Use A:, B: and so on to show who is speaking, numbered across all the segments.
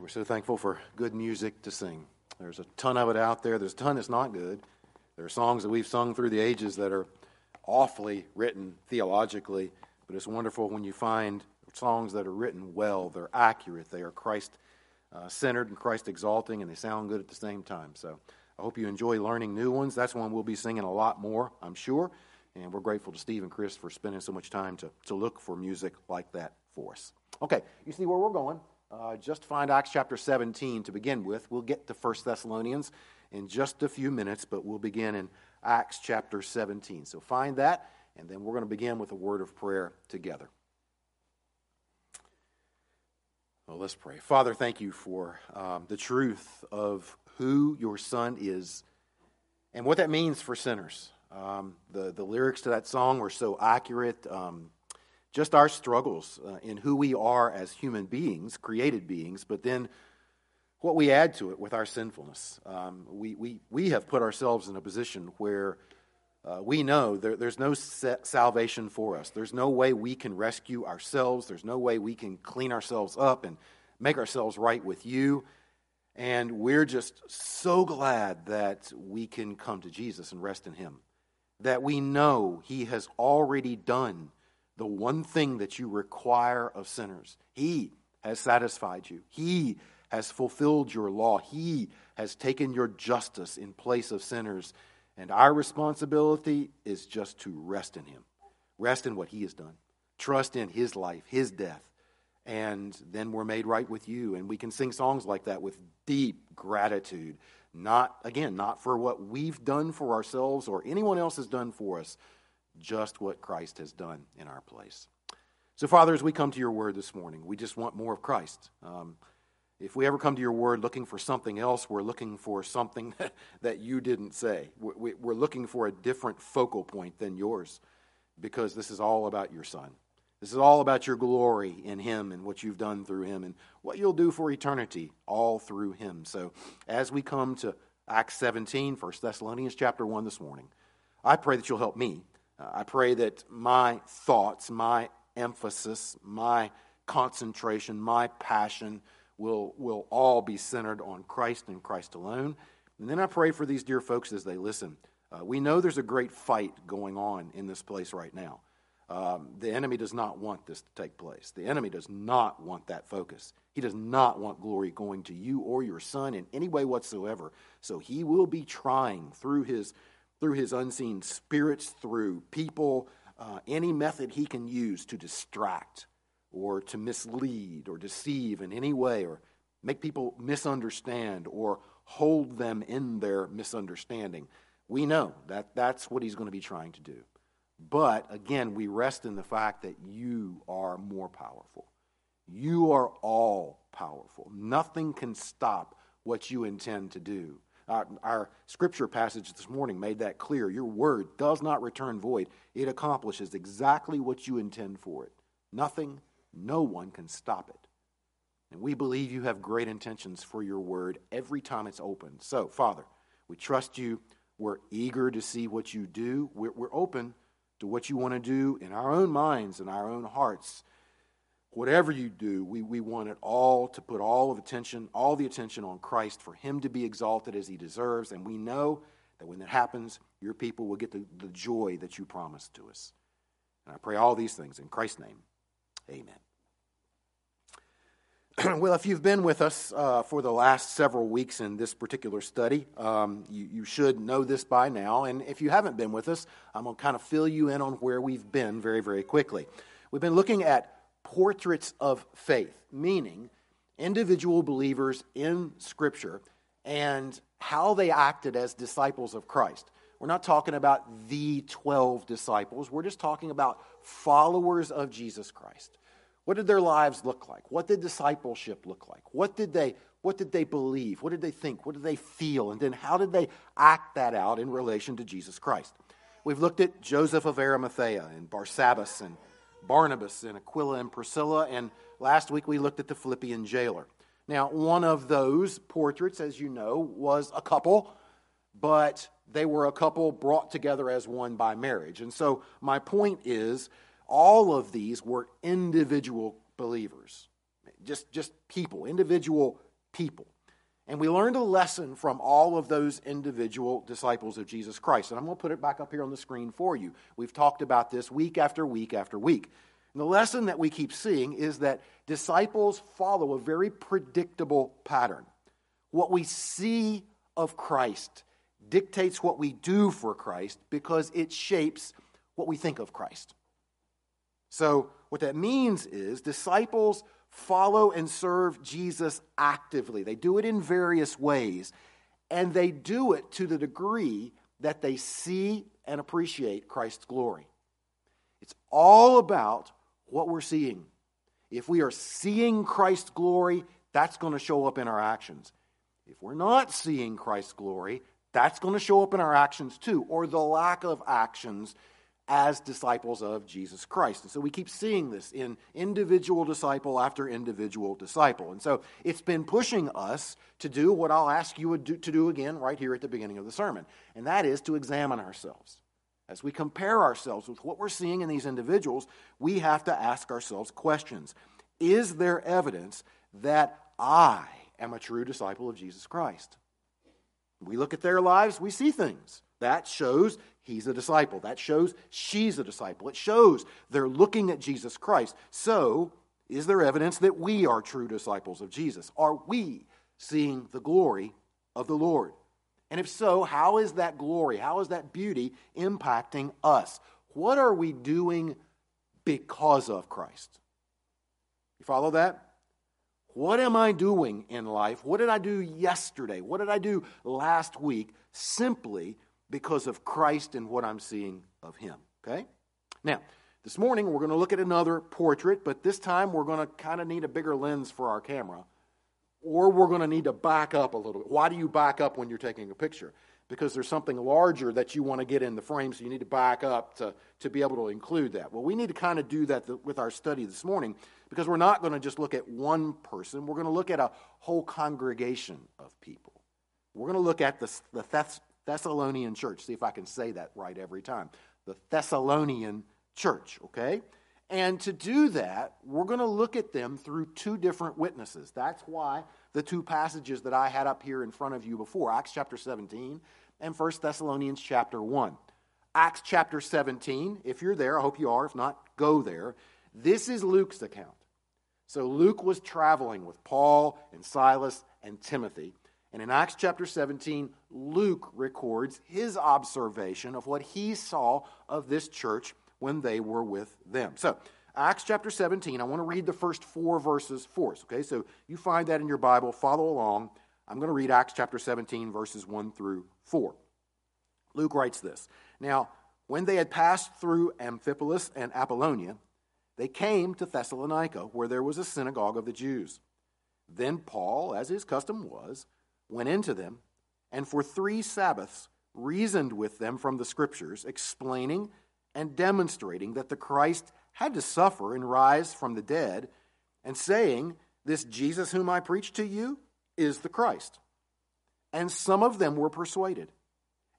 A: We're so thankful for good music to sing. There's a ton of it out there. There's a ton that's not good. There are songs that we've sung through the ages that are awfully written theologically, but it's wonderful when you find songs that are written well. They're accurate. They are Christ uh, centered and Christ exalting, and they sound good at the same time. So I hope you enjoy learning new ones. That's one we'll be singing a lot more, I'm sure. And we're grateful to Steve and Chris for spending so much time to, to look for music like that for us. Okay, you see where we're going. Uh, just find Acts chapter 17 to begin with. We'll get to 1 Thessalonians in just a few minutes, but we'll begin in Acts chapter 17. So find that, and then we're going to begin with a word of prayer together. Well, let's pray. Father, thank you for um, the truth of who your Son is and what that means for sinners. Um, the, the lyrics to that song were so accurate. Um, just our struggles uh, in who we are as human beings, created beings, but then what we add to it with our sinfulness. Um, we, we, we have put ourselves in a position where uh, we know there, there's no salvation for us. There's no way we can rescue ourselves. There's no way we can clean ourselves up and make ourselves right with you. And we're just so glad that we can come to Jesus and rest in Him. That we know He has already done the one thing that you require of sinners. He has satisfied you, He has fulfilled your law, He has taken your justice in place of sinners. And our responsibility is just to rest in Him, rest in what He has done, trust in His life, His death. And then we're made right with you. And we can sing songs like that with deep gratitude. Not, again, not for what we've done for ourselves or anyone else has done for us, just what Christ has done in our place. So, Father, as we come to your word this morning, we just want more of Christ. Um, if we ever come to your word looking for something else, we're looking for something that you didn't say. We're looking for a different focal point than yours because this is all about your Son. This is all about your glory in Him and what you've done through Him and what you'll do for eternity, all through Him. So, as we come to Acts 17, 1 Thessalonians chapter 1 this morning, I pray that you'll help me uh, I pray that my thoughts, my emphasis, my concentration, my passion will, will all be centered on Christ and Christ alone. And then I pray for these dear folks as they listen. Uh, we know there's a great fight going on in this place right now. Um, the enemy does not want this to take place. The enemy does not want that focus. He does not want glory going to you or your son in any way whatsoever. So he will be trying through his through his unseen spirits, through people, uh, any method he can use to distract or to mislead or deceive in any way or make people misunderstand or hold them in their misunderstanding. We know that that's what he's going to be trying to do. But again, we rest in the fact that you are more powerful. You are all powerful. Nothing can stop what you intend to do. Our, our, scripture passage this morning made that clear. Your word does not return void, it accomplishes exactly what you intend for it. Nothing, no one can stop it. And we believe you have great intentions for your word every time it's opened. So, Father, we trust you. We're eager to see what you do. We're, we're open to what you want to do in our own minds and our own hearts whatever you do, we, we want it all to put all of attention, all the attention on Christ for him to be exalted as he deserves. And we know that when that happens, your people will get the, the joy that you promised to us. And I pray all these things in Christ's name. Amen. well, if you've been with us uh, for the last several weeks in this particular study, um, you, you, should know this by now. And if you haven't been with us, I'm going to kind of fill you in on where we've been very, very quickly. We've been looking at portraits of faith, meaning individual believers in Scripture and how they acted as disciples of Christ. We're not talking about the 12 disciples, we're just talking about followers of Jesus Christ. What did their lives look like? What did discipleship look like? What did they what did they believe? What did they think? What did they feel? And then how did they act that out in relation to Jesus Christ? We've looked at Joseph of Arimathea and Barsabbas and Barnabas and Aquila and Priscilla, and last week we looked at the Philippian jailer. Now, one of those portraits, as you know, was a couple, but they were a couple brought together as one by marriage. And so, my point is, all of these were individual believers. just, just people, individual people. And we learned a lesson from all of those individual disciples of Jesus Christ. And I'm going to put it back up here on the screen for you. We've talked about this week after week after week. And the lesson that we keep seeing is that disciples follow a very predictable pattern. What we see of Christ dictates what we do for Christ because it shapes what we think of Christ. So, what that means is disciples follow and serve Jesus actively. They do it in various ways, and they do it to the degree that they see and appreciate Christ's glory. It's all about what we're seeing. If we are seeing Christ's glory, that's going to show up in our actions. If we're not seeing Christ's glory, that's going to show up in our actions too, or the lack of actions as disciples of Jesus Christ. And so we keep seeing this in individual disciple after individual disciple. And so it's been pushing us to do what I'll ask you to do again right here at the beginning of the sermon, and that is to examine ourselves. As we compare ourselves with what we're seeing in these individuals, we have to ask ourselves questions. Is there evidence that I am a true disciple of Jesus Christ? We look at their lives, we see things. That shows he's a disciple. That shows she's a disciple. It shows they're looking at Jesus Christ. So, is there evidence that we are true disciples of Jesus? Are we seeing the glory of the Lord? And if so, how is that glory, how is that beauty impacting us? What are we doing because of Christ? You follow that? What am I doing in life? What did I do yesterday? What did I do last week simply because of Christ and what I'm seeing of Him. Okay? Now, this morning we're going to look at another portrait, but this time we're going to kind of need a bigger lens for our camera, or we're going to need to back up a little bit. Why do you back up when you're taking a picture? Because there's something larger that you want to get in the frame, so you need to back up to, to be able to include that. Well, we need to kind of do that with our study this morning because we're not going to just look at one person, we're going to look at a whole congregation of people. We're going to look at the, the Thessalonian church. See if I can say that right every time. The Thessalonian church, okay? And to do that, we're going to look at them through two different witnesses. That's why the two passages that I had up here in front of you before, Acts chapter 17 and 1 Thessalonians chapter 1. Acts chapter 17, if you're there, I hope you are. If not, go there. This is Luke's account. So Luke was traveling with Paul and Silas and Timothy. And in Acts chapter 17, Luke records his observation of what he saw of this church when they were with them. So, Acts chapter 17, I want to read the first four verses for us. Okay, so you find that in your Bible, follow along. I'm going to read Acts chapter 17, verses 1 through 4. Luke writes this Now, when they had passed through Amphipolis and Apollonia, they came to Thessalonica, where there was a synagogue of the Jews. Then Paul, as his custom was, went into them, and for three Sabbaths reasoned with them from the Scriptures, explaining and demonstrating that the Christ had to suffer and rise from the dead, and saying, This Jesus whom I preach to you is the Christ. And some of them were persuaded.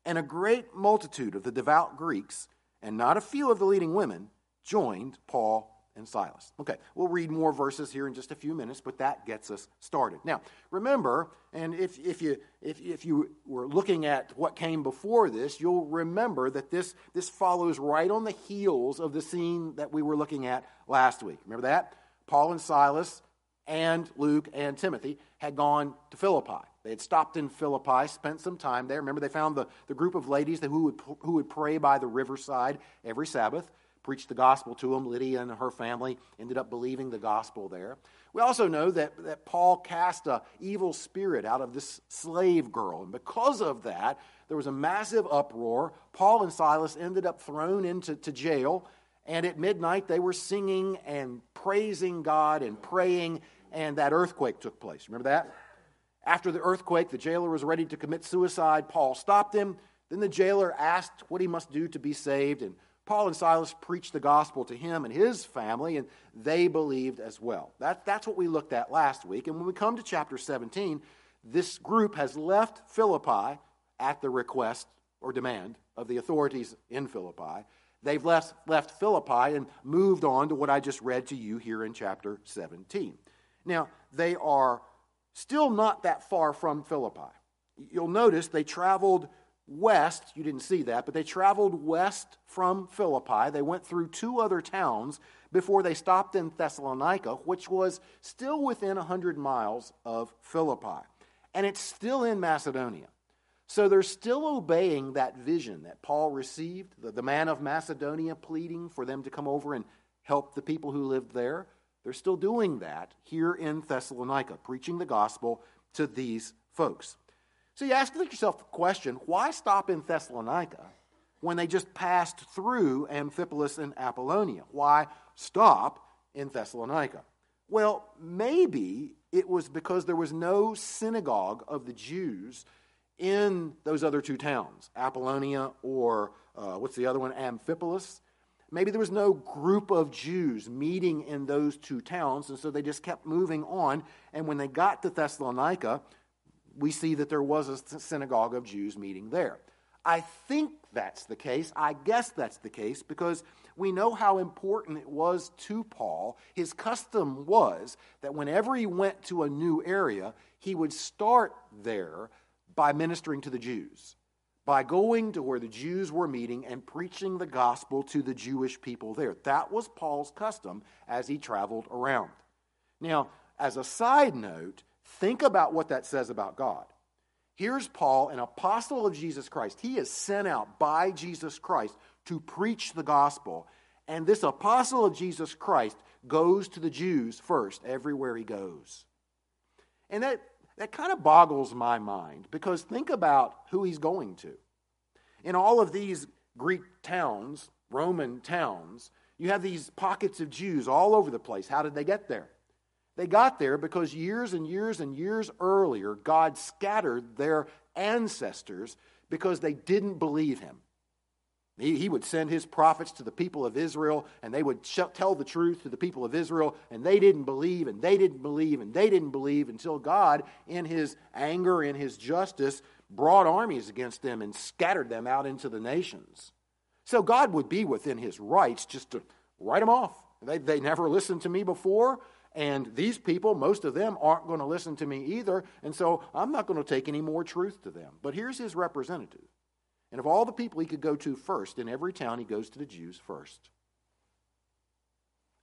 A: And a great multitude of the devout Greeks, and not a few of the leading women, joined Paul and Silas. Okay, we'll read more verses here in just a few minutes, but that gets us started. Now, remember, and if, if, you, if, if you were looking at what came before this, you'll remember that this, this follows right on the heels of the scene that we were looking at last week. Remember that? Paul and Silas and Luke and Timothy had gone to Philippi. They had stopped in Philippi, spent some time there. Remember, they found the, the group of ladies who would, who would pray by the riverside every Sabbath preached the gospel to them. Lydia and her family ended up believing the gospel there. We also know that, that Paul cast a evil spirit out of this slave girl. And because of that, there was a massive uproar. Paul and Silas ended up thrown into to jail. And at midnight, they were singing and praising God and praying, and that earthquake took place. Remember that? After the earthquake, the jailer was ready to commit suicide. Paul stopped him. Then the jailer asked what he must do to be saved, and Paul and Silas preached the gospel to him and his family, and they believed as well. That, that's what we looked at last week. And when we come to chapter 17, this group has left Philippi at the request or demand of the authorities in Philippi. They've left, left Philippi and moved on to what I just read to you here in chapter 17. Now, they are still not that far from Philippi. You'll notice they traveled west. You didn't see that, but they traveled west from Philippi. They went through two other towns before they stopped in Thessalonica, which was still within 100 miles of Philippi. And it's still in Macedonia. So they're still obeying that vision that Paul received, the, the man of Macedonia pleading for them to come over and help the people who lived there. They're still doing that here in Thessalonica, preaching the gospel to these folks. So you ask yourself the question why stop in Thessalonica when they just passed through Amphipolis and Apollonia? Why stop in Thessalonica? Well, maybe it was because there was no synagogue of the Jews in those other two towns, Apollonia or uh, what's the other one, Amphipolis. Maybe there was no group of Jews meeting in those two towns, and so they just kept moving on. And when they got to Thessalonica, we see that there was a synagogue of Jews meeting there. I think that's the case. I guess that's the case because we know how important it was to Paul. His custom was that whenever he went to a new area, he would start there by ministering to the Jews, by going to where the Jews were meeting and preaching the gospel to the Jewish people there. That was Paul's custom as he traveled around. Now, as a side note, think about what that says about God. Here's Paul, an apostle of Jesus Christ. He is sent out by Jesus Christ to preach the gospel. And this apostle of Jesus Christ goes to the Jews first, everywhere he goes. And that that kind of boggles my mind because think about who he's going to. In all of these Greek towns, Roman towns, you have these pockets of Jews all over the place. How did they get there? They got there because years and years and years earlier, God scattered their ancestors because they didn't believe him. He, he would send his prophets to the people of Israel, and they would sh- tell the truth to the people of Israel, and they didn't believe, and they didn't believe, and they didn't believe until God, in his anger, in his justice, brought armies against them and scattered them out into the nations. So God would be within his rights just to write them off. They, they never listened to me before, and these people, most of them, aren't going to listen to me either, and so I'm not going to take any more truth to them. But here's his representative and of all the people he could go to first, in every town, he goes to the Jews first.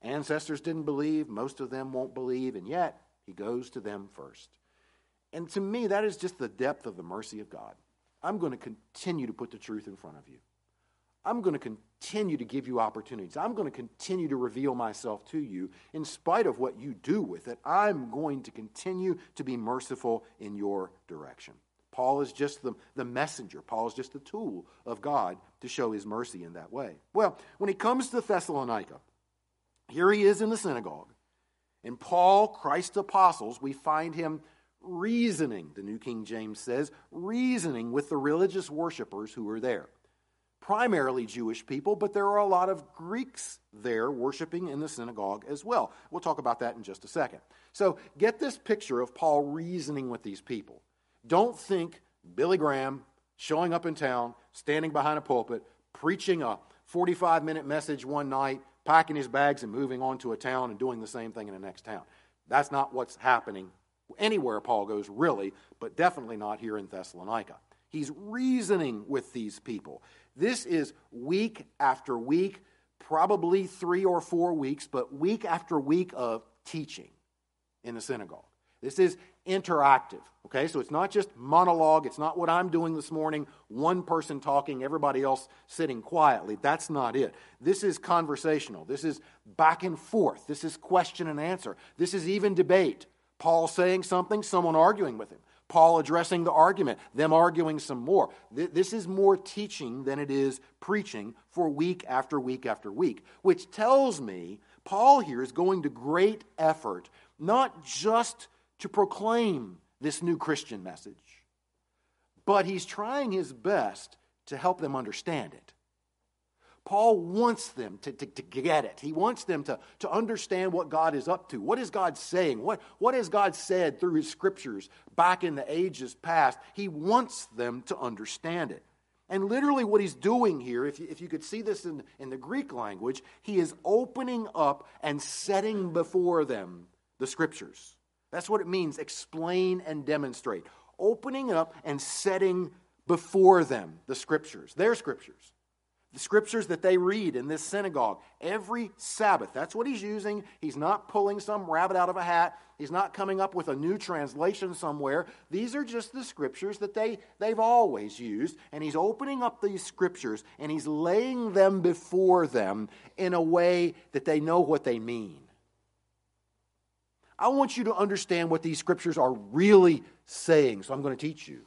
A: Ancestors didn't believe, most of them won't believe, and yet he goes to them first. And to me, that is just the depth of the mercy of God. I'm going to continue to put the truth in front of you. I'm going to continue to give you opportunities. I'm going to continue to reveal myself to you in spite of what you do with it. I'm going to continue to be merciful in your direction. Paul is just the, the messenger. Paul is just the tool of God to show his mercy in that way. Well, when he comes to Thessalonica, here he is in the synagogue. And Paul, Christ's apostles, we find him reasoning, the New King James says, reasoning with the religious worshippers who were there. Primarily Jewish people, but there are a lot of Greeks there worshiping in the synagogue as well. We'll talk about that in just a second. So get this picture of Paul reasoning with these people. Don't think Billy Graham showing up in town, standing behind a pulpit, preaching a 45 minute message one night, packing his bags and moving on to a town and doing the same thing in the next town. That's not what's happening anywhere Paul goes, really, but definitely not here in Thessalonica. He's reasoning with these people. This is week after week, probably three or four weeks, but week after week of teaching in the synagogue. This is interactive. Okay, so it's not just monologue. It's not what I'm doing this morning, one person talking, everybody else sitting quietly. That's not it. This is conversational. This is back and forth. This is question and answer. This is even debate. Paul saying something, someone arguing with him. Paul addressing the argument, them arguing some more. This is more teaching than it is preaching for week after week after week, which tells me Paul here is going to great effort, not just to proclaim this new Christian message, but he's trying his best to help them understand it. Paul wants them to, to, to, get it. He wants them to, to understand what God is up to. What is God saying? What, what has God said through his scriptures back in the ages past? He wants them to understand it. And literally, what he's doing here, if you, if you could see this in, in the Greek language, he is opening up and setting before them the scriptures. That's what it means explain and demonstrate. Opening up and setting before them the scriptures, their scriptures the scriptures that they read in this synagogue every Sabbath. That's what he's using. He's not pulling some rabbit out of a hat. He's not coming up with a new translation somewhere. These are just the scriptures that they, they've always used. And he's opening up these scriptures and he's laying them before them in a way that they know what they mean. I want you to understand what these scriptures are really saying, so I'm going to teach you.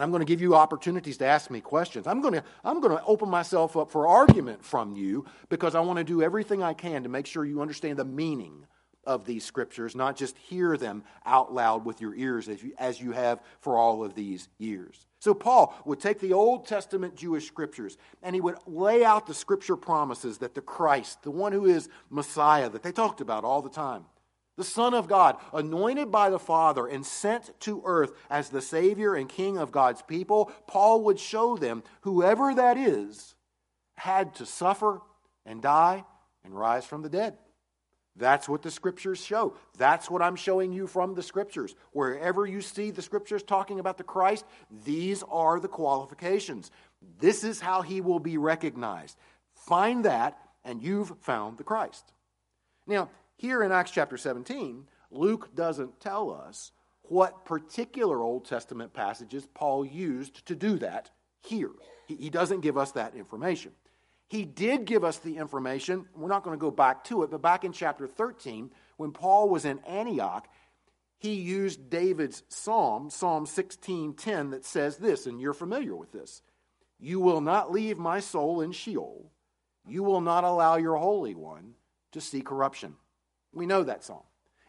A: And I'm going to give you opportunities to ask me questions. I'm going to, I'm going to open myself up for argument from you because I want to do everything I can to make sure you understand the meaning of these scriptures, not just hear them out loud with your ears as you, as you have for all of these years. So, Paul would take the Old Testament Jewish scriptures and he would lay out the scripture promises that the Christ, the one who is Messiah, that they talked about all the time, the Son of God, anointed by the Father and sent to earth as the Savior and King of God's people, Paul would show them whoever that is had to suffer and die and rise from the dead. That's what the scriptures show. That's what I'm showing you from the scriptures. Wherever you see the scriptures talking about the Christ, these are the qualifications. This is how he will be recognized. Find that, and you've found the Christ. Now, here in Acts chapter 17, Luke doesn't tell us what particular Old Testament passages Paul used to do that here. He doesn't give us that information. He did give us the information, we're not going to go back to it, but back in chapter 13, when Paul was in Antioch, he used David's psalm, Psalm 16:10 that says this, and you're familiar with this. You will not leave my soul in Sheol. You will not allow your holy one to see corruption. We know that song.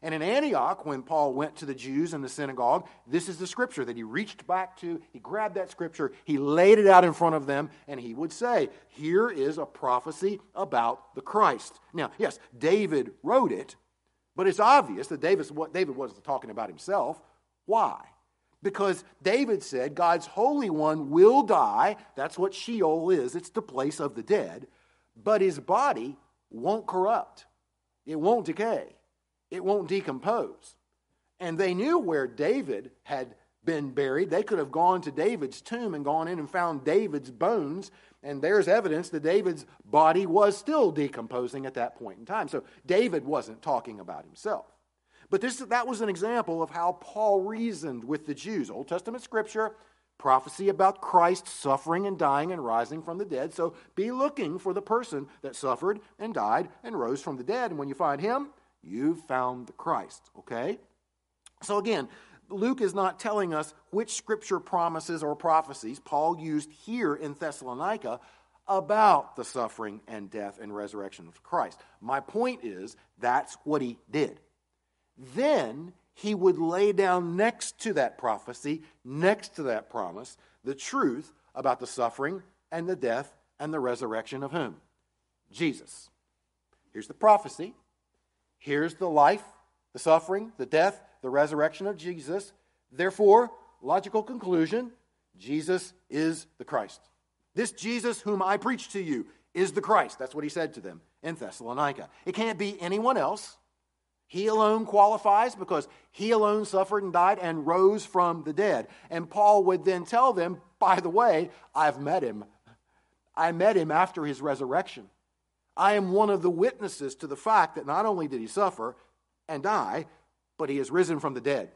A: And in Antioch, when Paul went to the Jews in the synagogue, this is the scripture that he reached back to. He grabbed that scripture, he laid it out in front of them, and he would say, Here is a prophecy about the Christ. Now, yes, David wrote it, but it's obvious that David, David wasn't talking about himself. Why? Because David said, God's Holy One will die. That's what Sheol is, it's the place of the dead. But his body won't corrupt. It won't decay, it won't decompose. And they knew where David had been buried. They could have gone to David's tomb and gone in and found David's bones. And there's evidence that David's body was still decomposing at that point in time. So David wasn't talking about himself. But this, that was an example of how Paul reasoned with the Jews. Old Testament scripture, prophecy about Christ suffering and dying and rising from the dead. So be looking for the person that suffered and died and rose from the dead. And when you find him, you've found the Christ. Okay? So again, Luke is not telling us which scripture promises or prophecies Paul used here in Thessalonica about the suffering and death and resurrection of Christ. My point is that's what he did. Then he would lay down next to that prophecy, next to that promise, the truth about the suffering and the death and the resurrection of whom? Jesus. Here's the prophecy. Here's the life, the suffering, the death, the resurrection of Jesus. Therefore, logical conclusion Jesus is the Christ. This Jesus whom I preach to you is the Christ. That's what he said to them in Thessalonica. It can't be anyone else. He alone qualifies because he alone suffered and died and rose from the dead. And Paul would then tell them, by the way, I've met him. I met him after his resurrection. I am one of the witnesses to the fact that not only did he suffer and die, but he has risen from the dead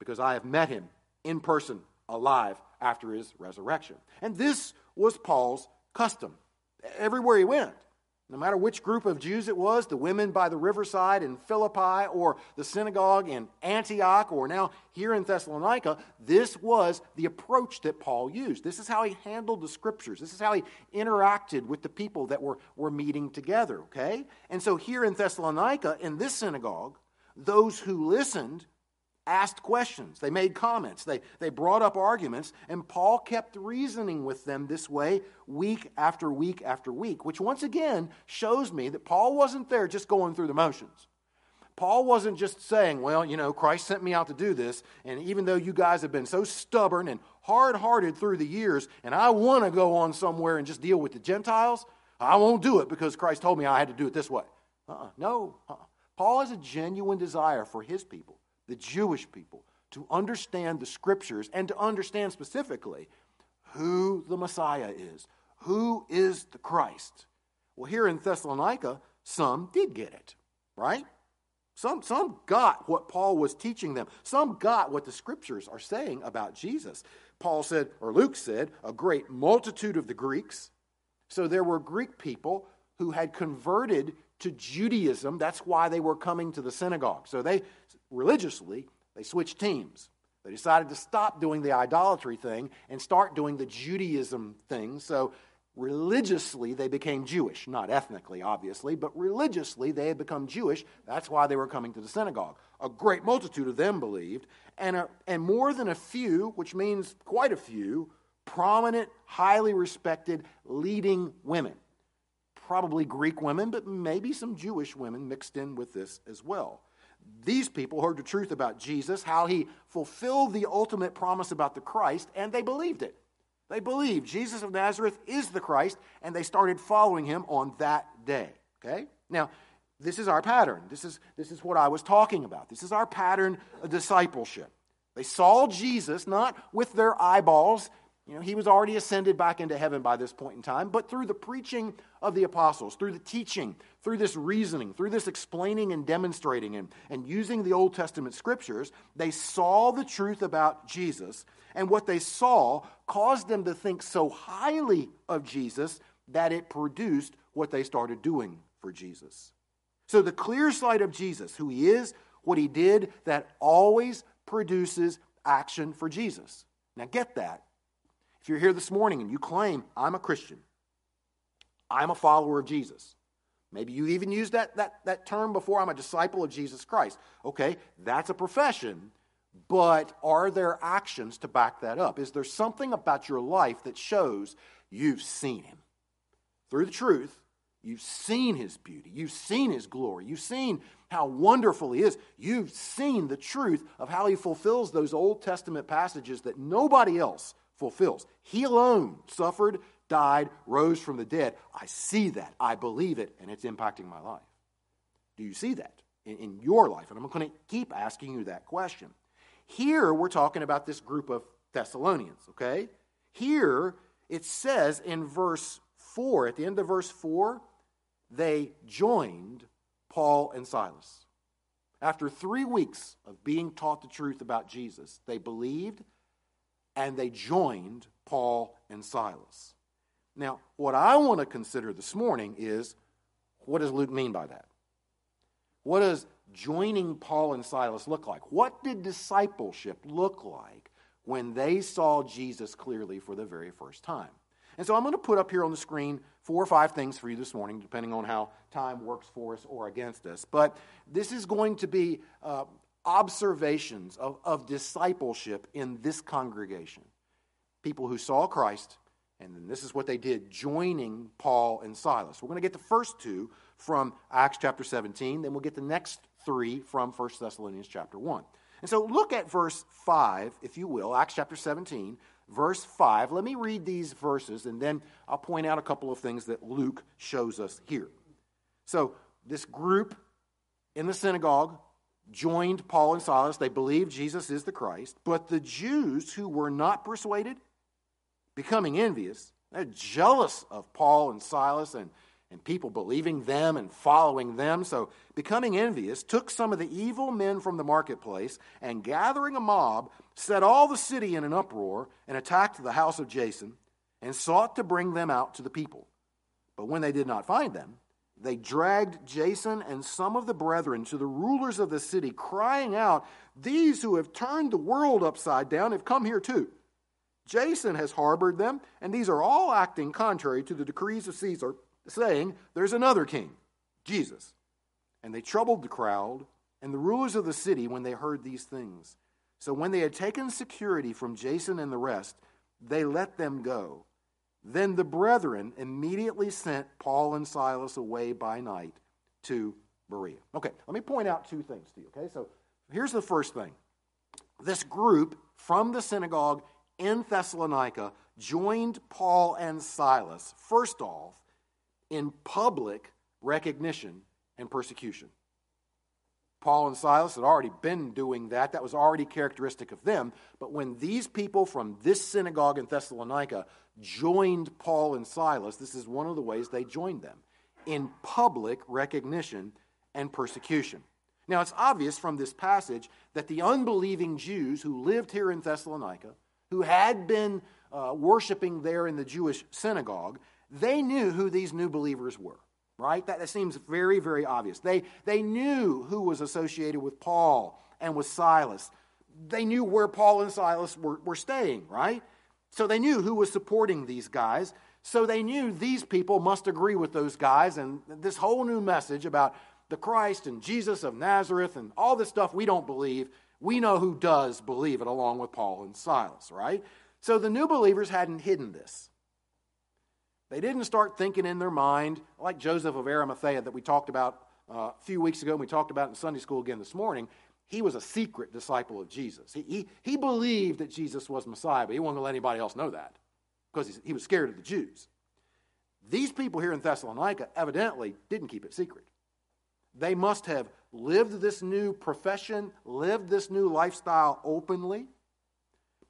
A: because I have met him in person, alive, after his resurrection. And this was Paul's custom everywhere he went. No matter which group of Jews it was, the women by the riverside in Philippi or the synagogue in Antioch or now here in Thessalonica, this was the approach that Paul used. This is how he handled the scriptures. This is how he interacted with the people that were, were meeting together, okay? And so here in Thessalonica, in this synagogue, those who listened asked questions, they made comments, they, they brought up arguments, and Paul kept reasoning with them this way week after week after week, which once again shows me that Paul wasn't there just going through the motions. Paul wasn't just saying, well, you know, Christ sent me out to do this, and even though you guys have been so stubborn and hard hearted through the years, and I want to go on somewhere and just deal with the Gentiles, I won't do it because Christ told me I had to do it this way. Uh-uh. No. Uh-uh. Paul has a genuine desire for his people, the Jewish people, to understand the scriptures and to understand specifically who the Messiah is, who is the Christ. Well, here in Thessalonica, some did get it, right? Some, some got what Paul was teaching them. Some got what the scriptures are saying about Jesus. Paul said, or Luke said, a great multitude of the Greeks. So there were Greek people who had converted to Judaism. That's why they were coming to the synagogue. So they, religiously, they switched teams. They decided to stop doing the idolatry thing and start doing the Judaism thing. So religiously they became Jewish, not ethnically, obviously, but religiously they had become Jewish. That's why they were coming to the synagogue. A great multitude of them believed, and, a, and more than a few, which means quite a few, prominent, highly respected, leading women. Probably Greek women, but maybe some Jewish women mixed in with this as well. These people heard the truth about Jesus, how he fulfilled the ultimate promise about the Christ, and they believed it. They believed Jesus of Nazareth is the Christ, and they started following him on that day. Okay? Now, this is our pattern. This is, this is what I was talking about. This is our pattern of discipleship. They saw Jesus not with their eyeballs. You know, he was already ascended back into heaven by this point in time, but through the preaching of the apostles, through the teaching, through this reasoning, through this explaining and demonstrating and, and using the Old Testament scriptures, they saw the truth about Jesus and what they saw caused them to think so highly of Jesus that it produced what they started doing for Jesus. So the clear sight of Jesus, who he is, what he did, that always produces action for Jesus. Now get that. If you're here this morning and you claim, I'm a Christian, I'm a follower of Jesus. Maybe you even used that, that, that term before, I'm a disciple of Jesus Christ. Okay, that's a profession but are there actions to back that up? Is there something about your life that shows you've seen him? Through the truth, you've seen his beauty, you've seen his glory, you've seen how wonderful he is, you've seen the truth of how he fulfills those Old Testament passages that nobody else fulfills. He alone suffered, died, rose from the dead. I see that, I believe it, and it's impacting my life. Do you see that in, in your life? And I'm going to keep asking you that question. Here, we're talking about this group of Thessalonians, okay? Here, it says in verse 4, at the end of verse 4, they joined Paul and Silas. After three weeks of being taught the truth about Jesus, they believed and they joined Paul and Silas. Now, what I want to consider this morning is what does Luke mean by that? What does joining Paul and Silas look like? What did discipleship look like when they saw Jesus clearly for the very first time? And so I'm going to put up here on the screen four or five things for you this morning, depending on how time works for us or against us. But this is going to be uh, observations of, of discipleship in this congregation. People who saw Christ, and then this is what they did, joining Paul and Silas. We're going to get the first two from Acts chapter 17, then we'll get the next 3 from 1 Thessalonians chapter 1. And so look at verse 5, if you will, Acts chapter 17, verse 5. Let me read these verses, and then I'll point out a couple of things that Luke shows us here. So, this group in the synagogue joined Paul and Silas. They believed Jesus is the Christ. But the Jews who were not persuaded, becoming envious, they're jealous of Paul and Silas and and people believing them and following them. So, becoming envious, took some of the evil men from the marketplace and, gathering a mob, set all the city in an uproar and attacked the house of Jason and sought to bring them out to the people. But when they did not find them, they dragged Jason and some of the brethren to the rulers of the city, crying out, These who have turned the world upside down have come here too. Jason has harbored them, and these are all acting contrary to the decrees of Caesar saying, There's another king, Jesus. And they troubled the crowd and the rulers of the city when they heard these things. So when they had taken security from Jason and the rest, they let them go. Then the brethren immediately sent Paul and Silas away by night to Berea. Okay, let me point out two things to you. Okay, so here's the first thing this group from the synagogue in Thessalonica joined Paul and Silas, first off, in public recognition and persecution. Paul and Silas had already been doing that. That was already characteristic of them. But when these people from this synagogue in Thessalonica joined Paul and Silas, this is one of the ways they joined them in public recognition and persecution. Now, it's obvious from this passage that the unbelieving Jews who lived here in Thessalonica, who had been uh, worshiping there in the Jewish synagogue, they knew who these new believers were right? That, that seems very, very obvious. They, they knew who was associated with Paul and with Silas. They knew where Paul and Silas were, were staying, right? So they knew who was supporting these guys. So they knew these people must agree with those guys. And this whole new message about the Christ and Jesus of Nazareth and all this stuff we don't believe, we know who does believe it along with Paul and Silas, right? So the new believers hadn't hidden this. They didn't start thinking in their mind, like Joseph of Arimathea that we talked about uh, a few weeks ago, and we talked about in Sunday school again this morning. He was a secret disciple of Jesus. He, he, he believed that Jesus was Messiah, but he wasn't going to let anybody else know that because he was scared of the Jews. These people here in Thessalonica evidently didn't keep it secret. They must have lived this new profession, lived this new lifestyle openly.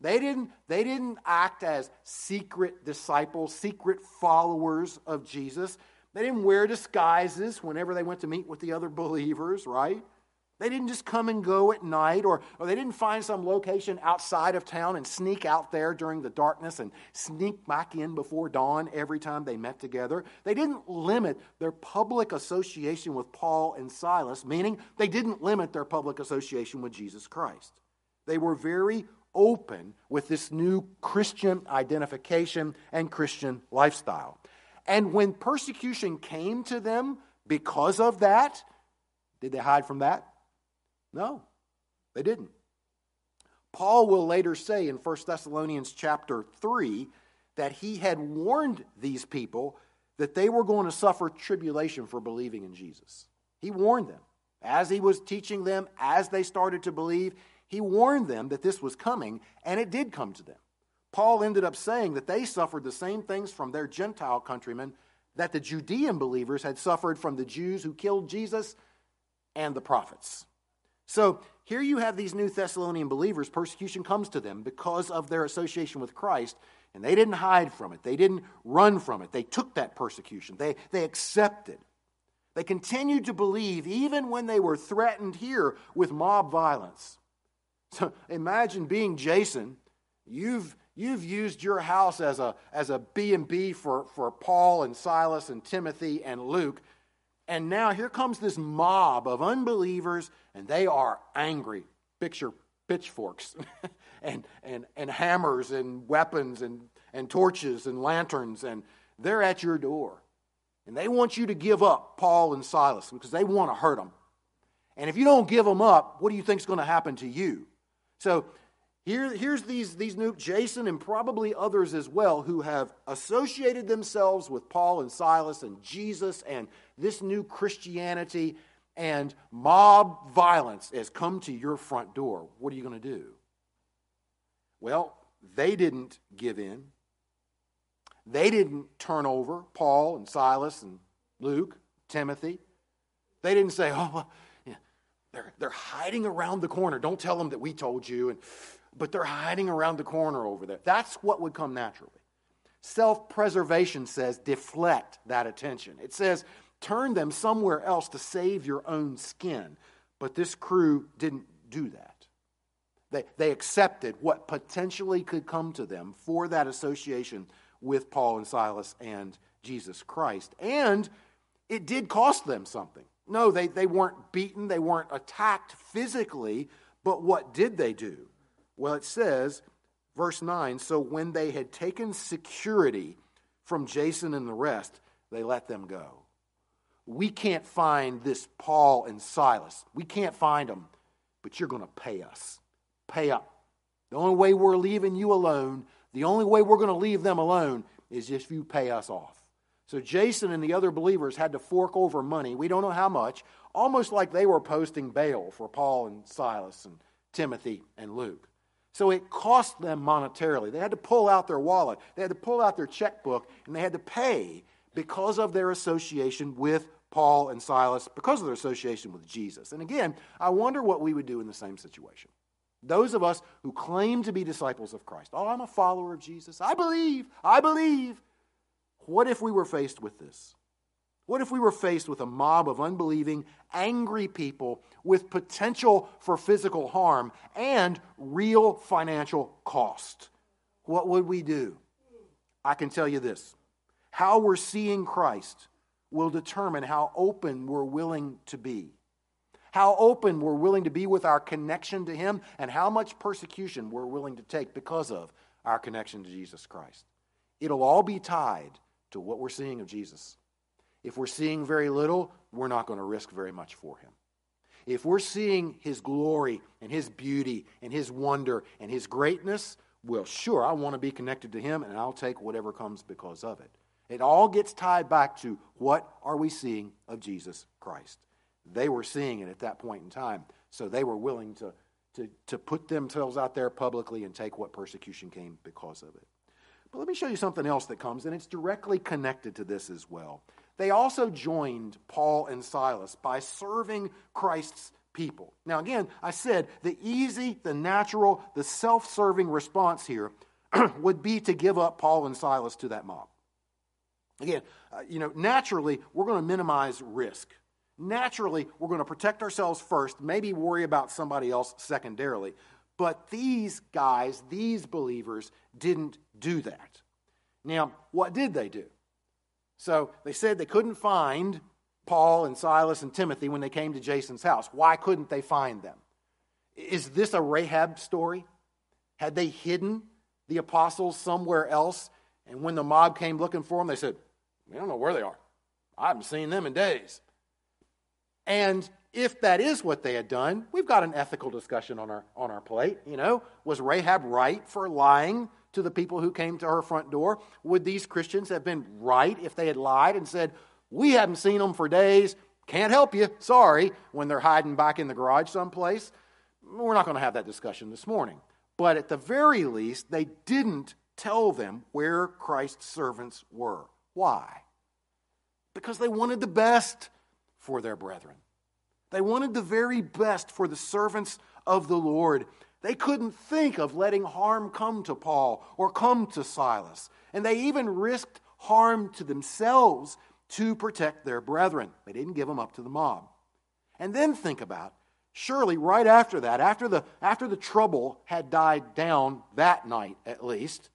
A: They didn't, they didn't act as secret disciples, secret followers of Jesus. They didn't wear disguises whenever they went to meet with the other believers, right? They didn't just come and go at night, or, or they didn't find some location outside of town and sneak out there during the darkness and sneak back in before dawn every time they met together. They didn't limit their public association with Paul and Silas, meaning they didn't limit their public association with Jesus Christ. They were very open with this new Christian identification and Christian lifestyle. And when persecution came to them because of that, did they hide from that? No, they didn't. Paul will later say in 1 Thessalonians chapter 3 that he had warned these people that they were going to suffer tribulation for believing in Jesus. He warned them. As he was teaching them, as they started to believe, he warned them that this was coming, and it did come to them. Paul ended up saying that they suffered the same things from their Gentile countrymen that the Judean believers had suffered from the Jews who killed Jesus and the prophets. So here you have these new Thessalonian believers. Persecution comes to them because of their association with Christ, and they didn't hide from it. They didn't run from it. They took that persecution, they, they accepted. They continued to believe even when they were threatened here with mob violence. So imagine being Jason. You've, you've used your house as a, as a B&B for, for Paul and Silas and Timothy and Luke. And now here comes this mob of unbelievers, and they are angry. Picture pitchforks and, and, and hammers and weapons and, and torches and lanterns, and they're at your door. And they want you to give up Paul and Silas because they want to hurt them. And if you don't give them up, what do you think is going to happen to you? So here, here's these, these new, Jason and probably others as well, who have associated themselves with Paul and Silas and Jesus and this new Christianity, and mob violence has come to your front door. What are you going to do? Well, they didn't give in. They didn't turn over Paul and Silas and Luke, Timothy. They didn't say, oh, they're, they're hiding around the corner. Don't tell them that we told you. And, but they're hiding around the corner over there. That's what would come naturally. Self preservation says deflect that attention. It says turn them somewhere else to save your own skin. But this crew didn't do that. They, they accepted what potentially could come to them for that association with Paul and Silas and Jesus Christ. And it did cost them something. No, they, they weren't beaten, they weren't attacked physically, but what did they do? Well, it says, verse 9 so when they had taken security from Jason and the rest, they let them go. We can't find this Paul and Silas. We can't find them, but you're going to pay us. Pay up. The only way we're leaving you alone, the only way we're going to leave them alone is if you pay us off. So Jason and the other believers had to fork over money. We don't know how much, almost like they were posting bail for Paul and Silas and Timothy and Luke. So it cost them monetarily. They had to pull out their wallet, they had to pull out their checkbook, and they had to pay because of their association with Paul and Silas because of their association with Jesus. And again, I wonder what we would do in the same situation. Those of us who claim to be disciples of Christ. Oh, I'm a follower of Jesus. I believe. I believe. What if we were faced with this? What if we were faced with a mob of unbelieving, angry people with potential for physical harm and real financial cost? What would we do? I can tell you this how we're seeing Christ will determine how open we're willing to be. How open we're willing to be with our connection to Him, and how much persecution we're willing to take because of our connection to Jesus Christ. It'll all be tied to what we're seeing of Jesus. If we're seeing very little, we're not going to risk very much for Him. If we're seeing His glory and His beauty and His wonder and His greatness, well, sure, I want to be connected to Him and I'll take whatever comes because of it. It all gets tied back to what are we seeing of Jesus Christ? They were seeing it at that point in time, so they were willing to, to, to put themselves out there publicly and take what persecution came because of it. But let me show you something else that comes, and it's directly connected to this as well. They also joined Paul and Silas by serving Christ's people. Now, again, I said the easy, the natural, the self serving response here would be to give up Paul and Silas to that mob. Again, uh, you know, naturally, we're going to minimize risk. Naturally, we're going to protect ourselves first, maybe worry about somebody else secondarily. But these guys, these believers, didn't do that. Now, what did they do? So they said they couldn't find Paul and Silas and Timothy when they came to Jason's house. Why couldn't they find them? Is this a Rahab story? Had they hidden the apostles somewhere else? And when the mob came looking for them, they said, We don't know where they are. I haven't seen them in days. And if that is what they had done, we've got an ethical discussion on our, on our plate. You know, was Rahab right for lying to the people who came to her front door? Would these Christians have been right if they had lied and said, We haven't seen them for days, can't help you, sorry, when they're hiding back in the garage someplace? We're not going to have that discussion this morning. But at the very least, they didn't tell them where Christ's servants were. Why? Because they wanted the best for their brethren. They wanted the very best for the servants of the Lord. They couldn't think of letting harm come to Paul or come to Silas. And they even risked harm to themselves to protect their brethren. They didn't give them up to the mob. And then think about surely right after that, after the, after the trouble had died down that night at least,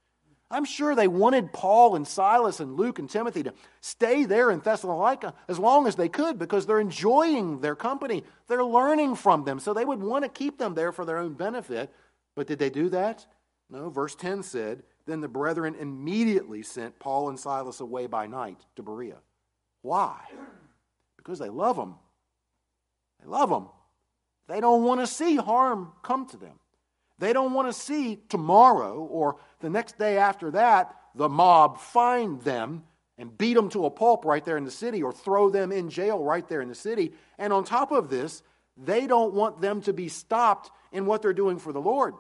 A: I'm sure they wanted Paul and Silas and Luke and Timothy to stay there in Thessalonica as long as they could because they're enjoying their company. They're learning from them, so they would want to keep them there for their own benefit. But did they do that? No. Verse 10 said, Then the brethren immediately sent Paul and Silas away by night to Berea. Why? Because they love them. They love them. They don't want to see harm come to them. They don't want to see tomorrow or the next day after that the mob find them and beat them to a pulp right there in the city or throw them in jail right there in the city. And on top of this, they don't want them to be stopped in what they're doing for the Lord.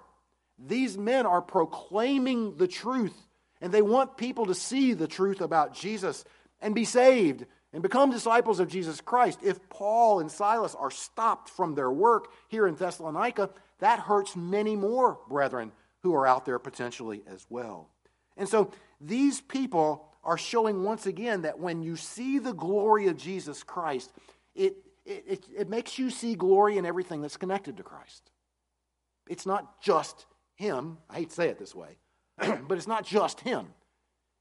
A: These men are proclaiming the truth, and they want people to see the truth about Jesus and be saved and become disciples of Jesus Christ. If Paul and Silas are stopped from their work here in Thessalonica, that hurts many more brethren who are out there potentially as well. And so these people are showing once again that when you see the glory of Jesus Christ, it, it, it, makes you see glory in everything that's connected to Christ. It's not just Him. I hate to say it this way, but it's not just Him.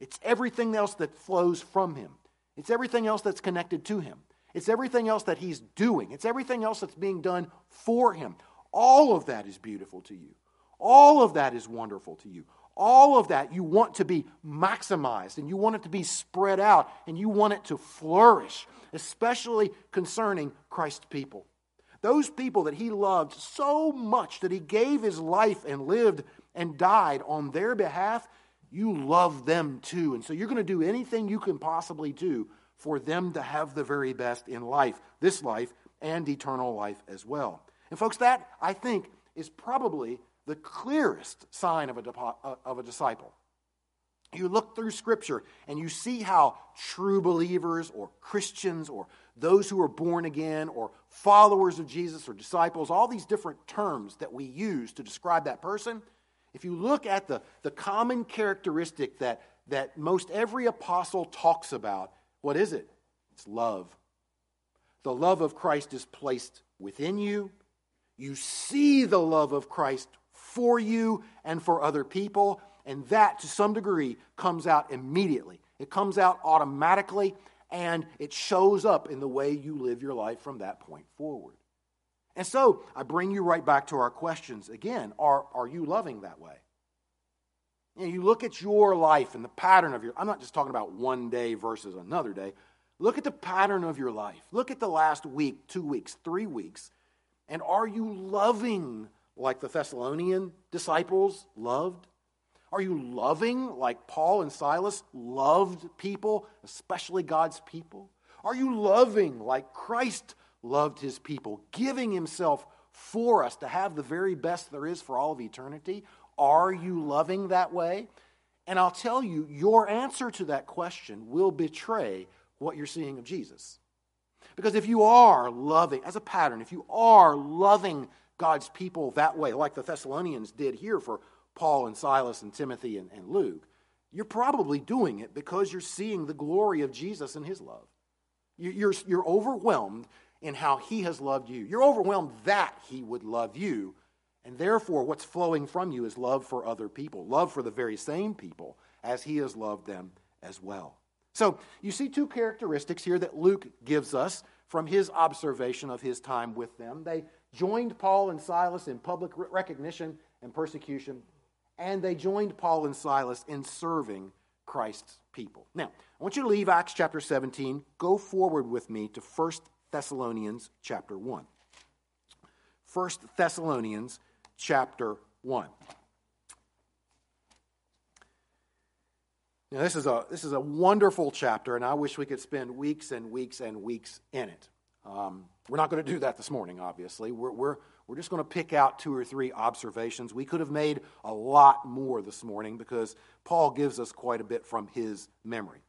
A: It's everything else that flows from Him, it's everything else that's connected to Him, it's everything else that He's doing, it's everything else that's being done for Him. All of that is beautiful to you. All of that is wonderful to you. All of that you want to be maximized and you want it to be spread out and you want it to flourish, especially concerning Christ's people. Those people that he loved so much that he gave his life and lived and died on their behalf, you love them too. And so you're going to do anything you can possibly do for them to have the very best in life, this life, and eternal life as well. And, folks, that, I think, is probably the clearest sign of a, uh, of a disciple. You look through Scripture and you see how true believers or Christians or those who are born again or followers of Jesus or disciples, all these different terms that we use to describe that person, if you look at the, the common characteristic that, that most every apostle talks about, what is it? It's love. The love of Christ is placed within you. You see the love of Christ for you and for other people, and that to some degree comes out immediately. It comes out automatically, and it shows up in the way you live your life from that point forward. And so I bring you right back to our questions again. Are, are you loving that way? You, know, you look at your life and the pattern of your I'm not just talking about one day versus another day. Look at the pattern of your life. Look at the last week, two weeks, three weeks. And are you loving like the Thessalonian disciples loved? Are you loving like Paul and Silas loved people, especially God's people? Are you loving like Christ loved his people, giving himself for us to have the very best there is for all of eternity? Are you loving that way? And I'll tell you, your answer to that question will betray what you're seeing of Jesus. Because if you are loving, as a pattern, if you are loving God's people that way, like the Thessalonians did here for Paul and Silas and Timothy and, and Luke, you're probably doing it because you're seeing the glory of Jesus and his love. You're, you're overwhelmed in how he has loved you. You're overwhelmed that he would love you. And therefore, what's flowing from you is love for other people, love for the very same people as he has loved them as well. So, you see two characteristics here that Luke gives us from his observation of his time with them. They joined Paul and Silas in public recognition and persecution and they joined Paul and Silas in serving Christ's people. Now, I want you to leave Acts chapter 17, go forward with me to 1 Thessalonians chapter 1. 1 Thessalonians chapter 1. Now, this is, a, this is a wonderful chapter, and I wish we could spend weeks and weeks and weeks in it. Um, we're not going to do that this morning, obviously. We're, we're, we're just going to pick out two or three observations. We could have made a lot more this morning because Paul gives us quite a bit from his memory.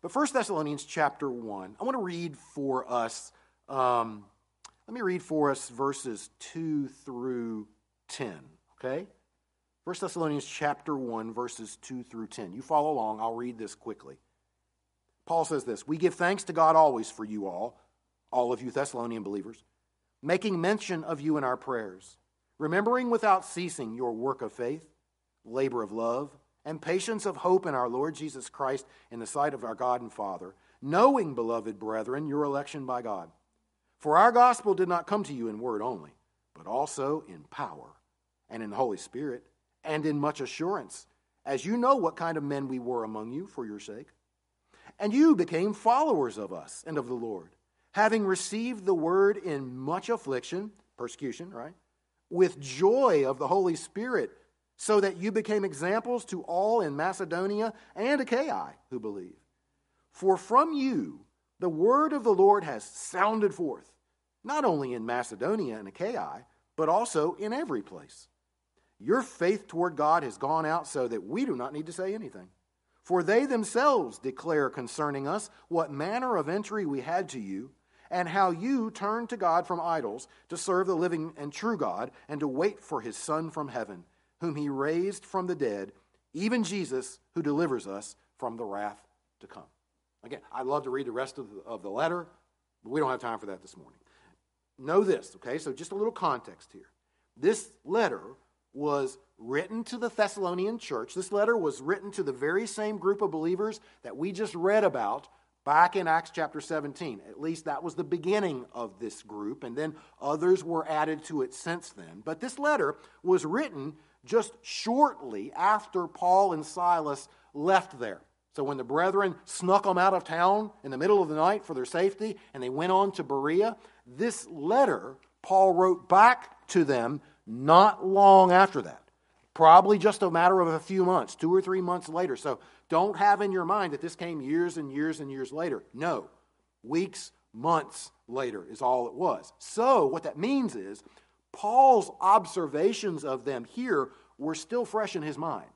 A: But 1 Thessalonians chapter 1, I want to read for us, um, let me read for us verses 2 through 10, okay? 1 Thessalonians chapter 1, verses 2 through 10. You follow along, I'll read this quickly. Paul says this We give thanks to God always for you all, all of you Thessalonian believers making mention of you in our prayers, remembering without ceasing your work of faith, labor of love, and patience of hope in our Lord Jesus Christ in the sight of our God and Father, knowing, beloved brethren, your election by God. For our gospel did not come to you in word only, but also in power, and in the Holy Spirit, and in much assurance, as you know what kind of men we were among you for your sake. And you became followers of us and of the Lord having received the word in much affliction, persecution, right? With joy of the Holy Spirit, so that you became examples to all in Macedonia and Achaia who believe. For from you the word of the Lord has sounded forth, not only in Macedonia and Achaia, but also in every place. Your faith toward God has gone out so that we do not need to say anything. For they themselves declare concerning us what manner of entry we had to you and how you turned to God from idols to serve the living and true God and to wait for his Son from heaven, whom he raised from the dead, even Jesus, who delivers us from the wrath to come. Again, I'd love to read the rest of the, of the letter, but we don't have time for that this morning. Know this, okay? So just a little context here. This letter was written to the Thessalonian church. This letter was written to the very same group of believers that we just read about back in Acts chapter 17. At least that was the beginning of this group, and then others were added to it since then. But this letter was written just shortly after Paul and Silas left there. So when the brethren snuck them out of town in the middle of the night for their safety and they went on to Berea, this letter Paul wrote back to them not long after that. Probably just a matter of a few months, two or three months later. So don't have in your mind that this came years and years and years later. No, weeks, months later is all it was. So, what that means is Paul's observations of them here were still fresh in his mind.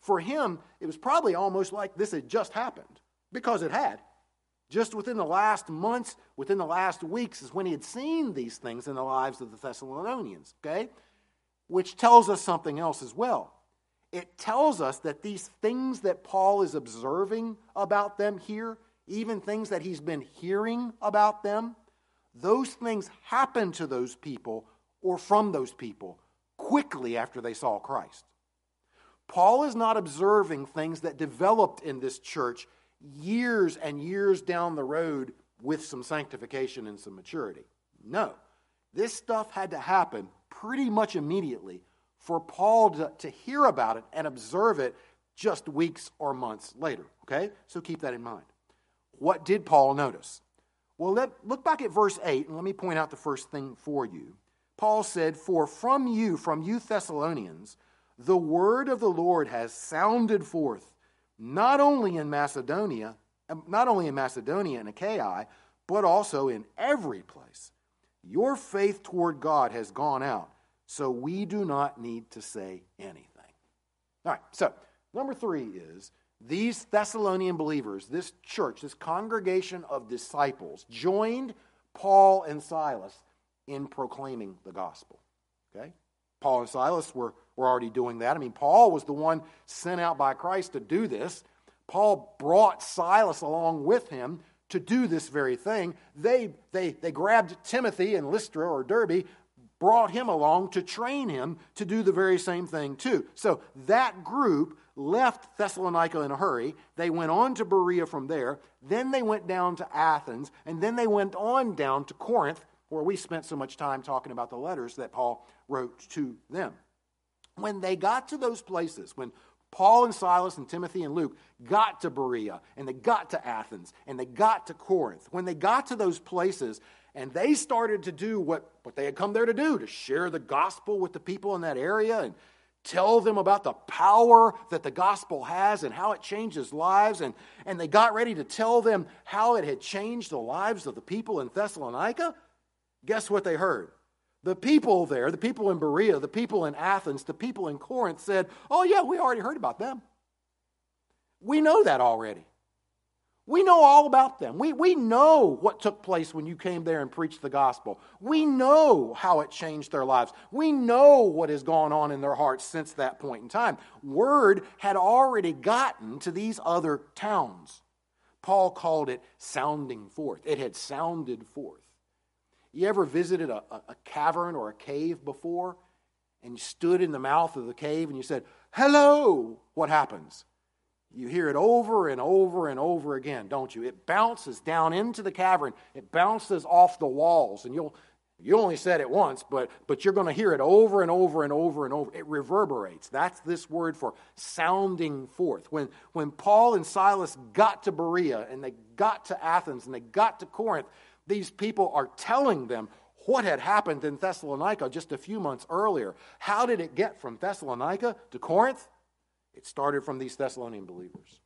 A: for him, it was probably almost like this had just happened because it had. Just within the last months, within the last weeks, is when he had seen these things in the lives of the Thessalonians, okay? Which tells us something else as well. It tells us that these things that Paul is observing about them here, even things that he's been hearing about them, those things happened to those people or from those people quickly after they saw Christ. Paul is not observing things that developed in this church years and years down the road with some sanctification and some maturity. No. This stuff had to happen pretty much immediately for Paul to, to hear about it and observe it just weeks or months later. Okay? So keep that in mind. What did Paul notice? Well, let, look back at verse 8 and let me point out the first thing for you. Paul said, For from you, from you Thessalonians, the word of the Lord has sounded forth not only in Macedonia, not only in Macedonia and Achaia, but also in every place. Your faith toward God has gone out, so we do not need to say anything. All right, so number three is these Thessalonian believers, this church, this congregation of disciples, joined Paul and Silas in proclaiming the gospel. Okay? Paul and Silas were were already doing that. I mean, Paul was the one sent out by Christ to do this. Paul brought Silas along with him to do this very thing. They, they, they grabbed Timothy in Lystra or Derbe, brought him along to train him to do the very same thing too. So that group left Thessalonica in a hurry. They went on to Berea from there. Then they went down to Athens. And then they went on down to Corinth, where we spent so much time talking about the letters that Paul wrote to them when they got to those places, when Paul and Silas and Timothy and Luke got to Berea and they got to Athens and they got to Corinth, when they got to those places and they started to do what, what they had come there to do, to share the gospel with the people in that area and tell them about the power that the gospel has and how it changes lives. And, and they got ready to tell them how it had changed the lives of the people in Thessalonica. Guess what they heard? The people there, the people in Berea, the people in Athens, the people in Corinth said, Oh, yeah, we already heard about them. We know that already. We know all about them. We, we know what took place when you came there and preached the gospel. We know how it changed their lives. We know what has gone on in their hearts since that point in time. Word had already gotten to these other towns. Paul called it sounding forth. It had sounded forth. You ever visited a, a, cavern or a cave before and you stood in the mouth of the cave and you said, Hello? What happens? You hear it over and over and over again, don't you? It bounces down into the cavern. It bounces off the walls, and you'll you only said it once, but but you're going to hear it over and over and over and over. It reverberates. That's this word for sounding forth. When when Paul and Silas got to Berea and they got to Athens and they got to Corinth, these people are telling them what had happened in Thessalonica just a few months earlier. How did it get from Thessalonica to Corinth? It started from these Thessalonian believers.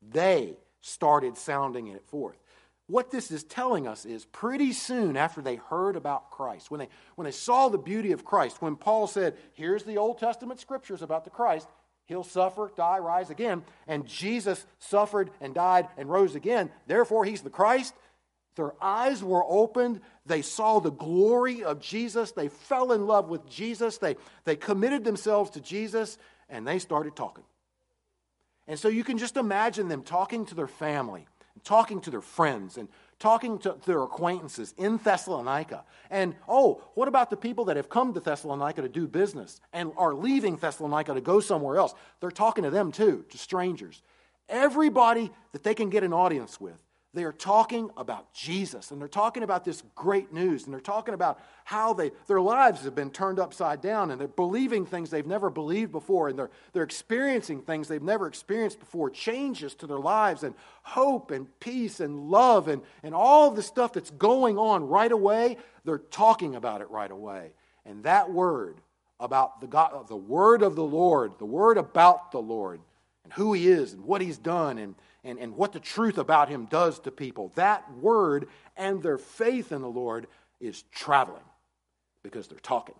A: They started sounding it forth. What this is telling us is pretty soon after they heard about Christ, when they, when they saw the beauty of Christ, when Paul said, Here's the Old Testament scriptures about the Christ, he'll suffer, die, rise again, and Jesus suffered and died and rose again, therefore he's the Christ. Their eyes were opened. They saw the glory of Jesus. They fell in love with Jesus. They, they committed themselves to Jesus and they started talking. And so you can just imagine them talking to their family, and talking to their friends, and talking to their acquaintances in Thessalonica. And oh, what about the people that have come to Thessalonica to do business and are leaving Thessalonica to go somewhere else? They're talking to them too, to strangers. Everybody that they can get an audience with they are talking about Jesus and they're talking about this great news and they're talking about how they, their lives have been turned upside down and they're believing things they've never believed before and they're, they're experiencing things they've never experienced before, changes to their lives and hope and peace and love and, and all the stuff that's going on right away. They're talking about it right away. And that word about the, God, the word of the Lord, the word about the Lord and who he is and what he's done and and, and what the truth about him does to people. That word and their faith in the Lord is traveling because they're talking.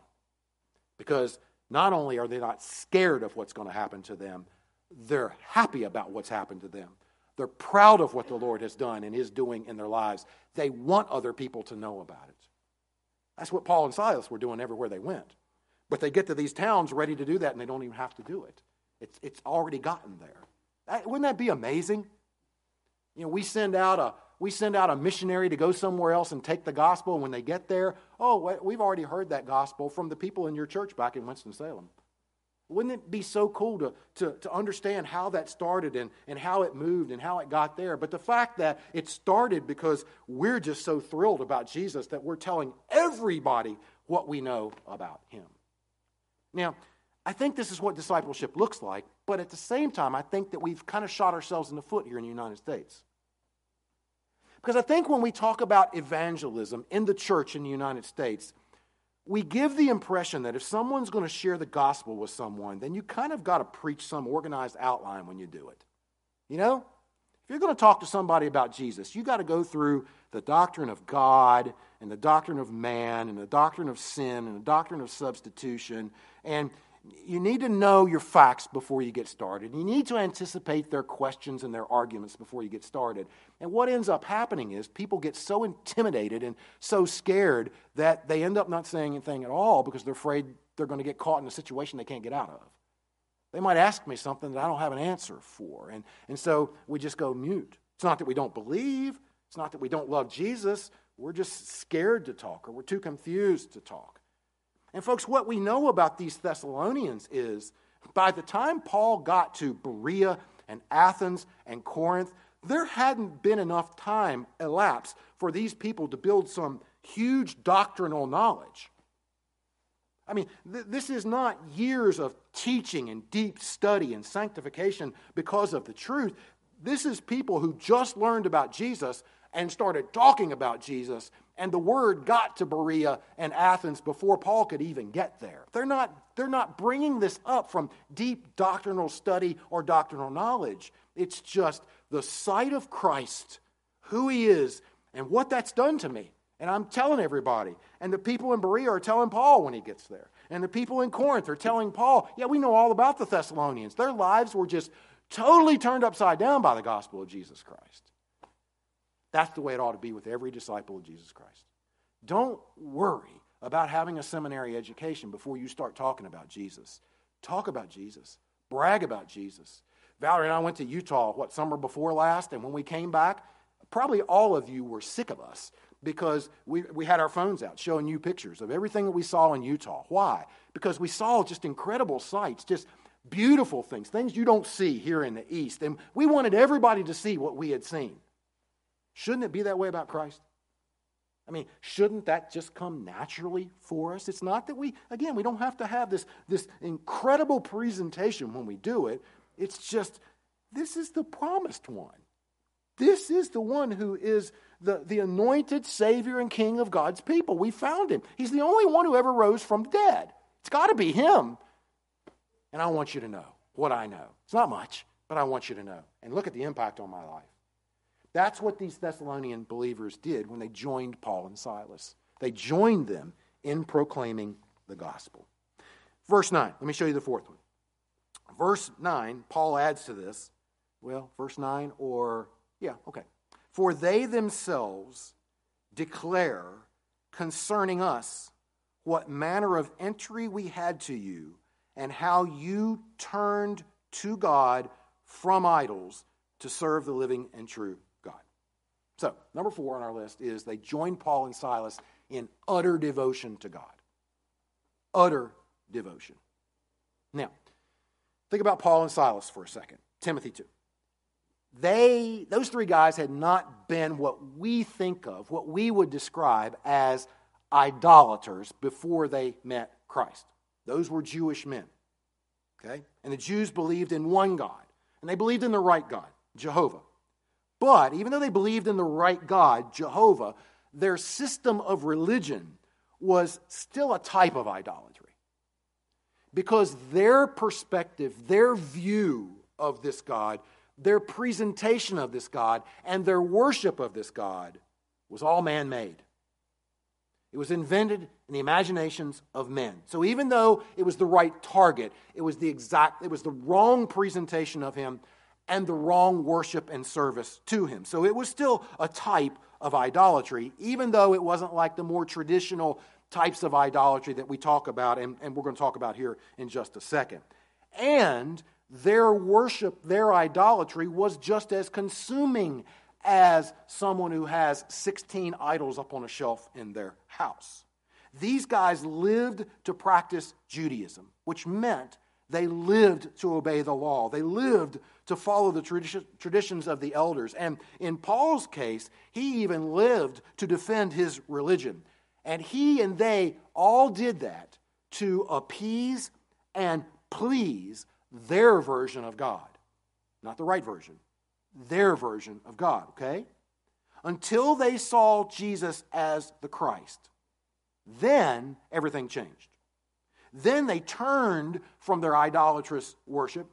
A: Because not only are they not scared of what's going to happen to them, they're happy about what's happened to them. They're proud of what the Lord has done and is doing in their lives. They want other people to know about it. That's what Paul and Silas were doing everywhere they went. But they get to these towns ready to do that and they don't even have to do it. It's, it's already gotten there. Wouldn't that be amazing? You know, we send out a we send out a missionary to go somewhere else and take the gospel. And when they get there, oh, we've already heard that gospel from the people in your church back in Winston-Salem. Wouldn't it be so cool to, to, to understand how that started and, and how it moved and how it got there? But the fact that it started because we're just so thrilled about Jesus that we're telling everybody what we know about him. Now, I think this is what discipleship looks like, but at the same time, I think that we've kind of shot ourselves in the foot here in the United States. Because I think when we talk about evangelism in the church in the United States, we give the impression that if someone's going to share the gospel with someone, then you kind of got to preach some organized outline when you do it. You know? If you're going to talk to somebody about Jesus, you got to go through the doctrine of God and the doctrine of man and the doctrine of sin and the doctrine of substitution. And you need to know your facts before you get started. You need to anticipate their questions and their arguments before you get started. And what ends up happening is people get so intimidated and so scared that they end up not saying anything at all because they're afraid they're going to get caught in a situation they can't get out of. They might ask me something that I don't have an answer for. And, and so we just go mute. It's not that we don't believe, it's not that we don't love Jesus. We're just scared to talk or we're too confused to talk. And, folks, what we know about these Thessalonians is by the time Paul got to Berea and Athens and Corinth, there hadn't been enough time elapsed for these people to build some huge doctrinal knowledge. I mean, th- this is not years of teaching and deep study and sanctification because of the truth. This is people who just learned about Jesus and started talking about Jesus and the word got to Berea and Athens before Paul could even get there. They're not, they're not bringing this up from deep doctrinal study or doctrinal knowledge. It's just the sight of Christ, who he is, and what that's done to me. And I'm telling everybody. And the people in Berea are telling Paul when he gets there. And the people in Corinth are telling Paul, yeah, we know all about the Thessalonians. Their lives were just totally turned upside down by the gospel of Jesus Christ. That's the way it ought to be with every disciple of Jesus Christ. Don't worry about having a seminary education before you start talking about Jesus. Talk about Jesus, brag about Jesus. Valerie and I went to Utah, what, summer before last, and when we came back, probably all of you were sick of us because we, we had our phones out showing you pictures of everything that we saw in Utah. Why? Because we saw just incredible sights, just beautiful things, things you don't see here in the East. And we wanted everybody to see what we had seen. Shouldn't it be that way about Christ? I mean, shouldn't that just come naturally for us? It's not that we, again, we don't have to have this, this incredible presentation when we do it. It's just, this is the promised one. This is the one who is the, the anointed Savior and King of God's people. We found him. He's the only one who ever rose from the dead. It's got to be him. And I want you to know what I know. It's not much, but I want you to know. And look at the impact on my life. That's what these Thessalonian believers did when they joined Paul and Silas. They joined them in proclaiming the gospel. Verse 9, let me show you the fourth one. Verse 9, Paul adds to this. Well, verse 9, or, yeah, okay. For they themselves declare concerning us what manner of entry we had to you, and how you turned to God from idols to serve the living and true so, number four on our list is they joined Paul and Silas in utter devotion to God. Utter devotion. Now, think about Paul and Silas for a second. Timothy too. They, those three guys had not been what we think of, what we would describe as idolaters before they met Christ. Those were Jewish men. Okay? And the Jews believed in one God, and they believed in the right God, Jehovah. But even though they believed in the right God, Jehovah, their system of religion was still a type of idolatry. Because their perspective, their view of this God, their presentation of this God, and their worship of this God was all man made. It was invented in the imaginations of men. So even though it was the right target, it was the exact it was the wrong presentation of him and the wrong worship and service to him. So it was still a type of idolatry, even though it wasn't like the more traditional types of idolatry that we talk about, and, and we're going to talk about here in just a second. And their worship, their idolatry, was just as consuming as someone who has 16 idols up on a shelf in their house. These guys lived to practice Judaism, which meant they lived to obey the law. They lived to follow the traditions of the elders. And in Paul's case, he even lived to defend his religion. And he and they all did that to appease and please their version of God. Not the right version, their version of God, okay? Until they saw Jesus as the Christ. Then everything changed. Then they turned from their idolatrous worship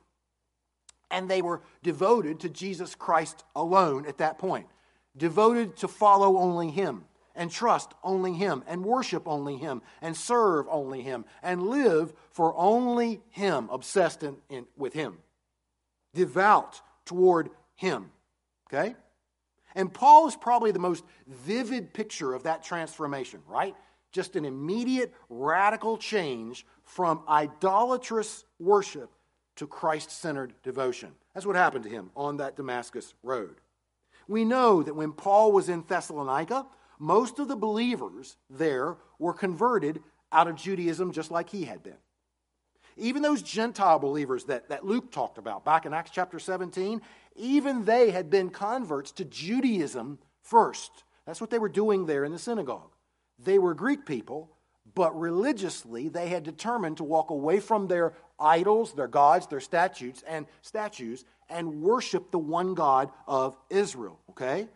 A: and they were devoted to Jesus Christ alone at that point. Devoted to follow only Him and trust only Him and worship only Him and serve only Him and live for only Him, obsessed in, in, with Him, devout toward Him. Okay? And Paul is probably the most vivid picture of that transformation, right? Just an immediate, radical change from idolatrous worship to Christ centered devotion. That's what happened to him on that Damascus road. We know that when Paul was in Thessalonica, most of the believers there were converted out of Judaism just like he had been. Even those Gentile believers that, that Luke talked about back in Acts chapter 17, even they had been converts to Judaism first. That's what they were doing there in the synagogue. They were Greek people, but religiously they had determined to walk away from their idols, their gods, their statutes and statues and worship the one God of Israel, okay?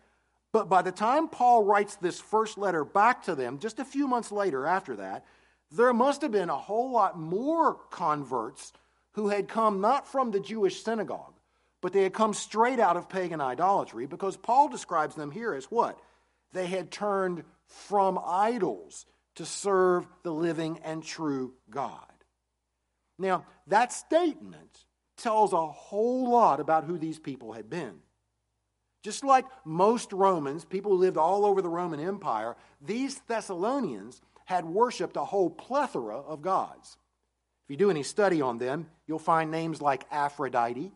A: But by the time Paul writes this first letter back to them, just a few months later after that, there must have been a whole lot more converts who had come not from the Jewish synagogue, but they had come straight out of pagan idolatry because Paul describes them here as what? They had turned from idols to serve the living and true God. Now, that statement tells a whole lot about who these people had been. Just like most Romans, people who lived all over the Roman Empire, these Thessalonians had worshiped a whole plethora of gods. If you do any study on them, you'll find names like Aphrodite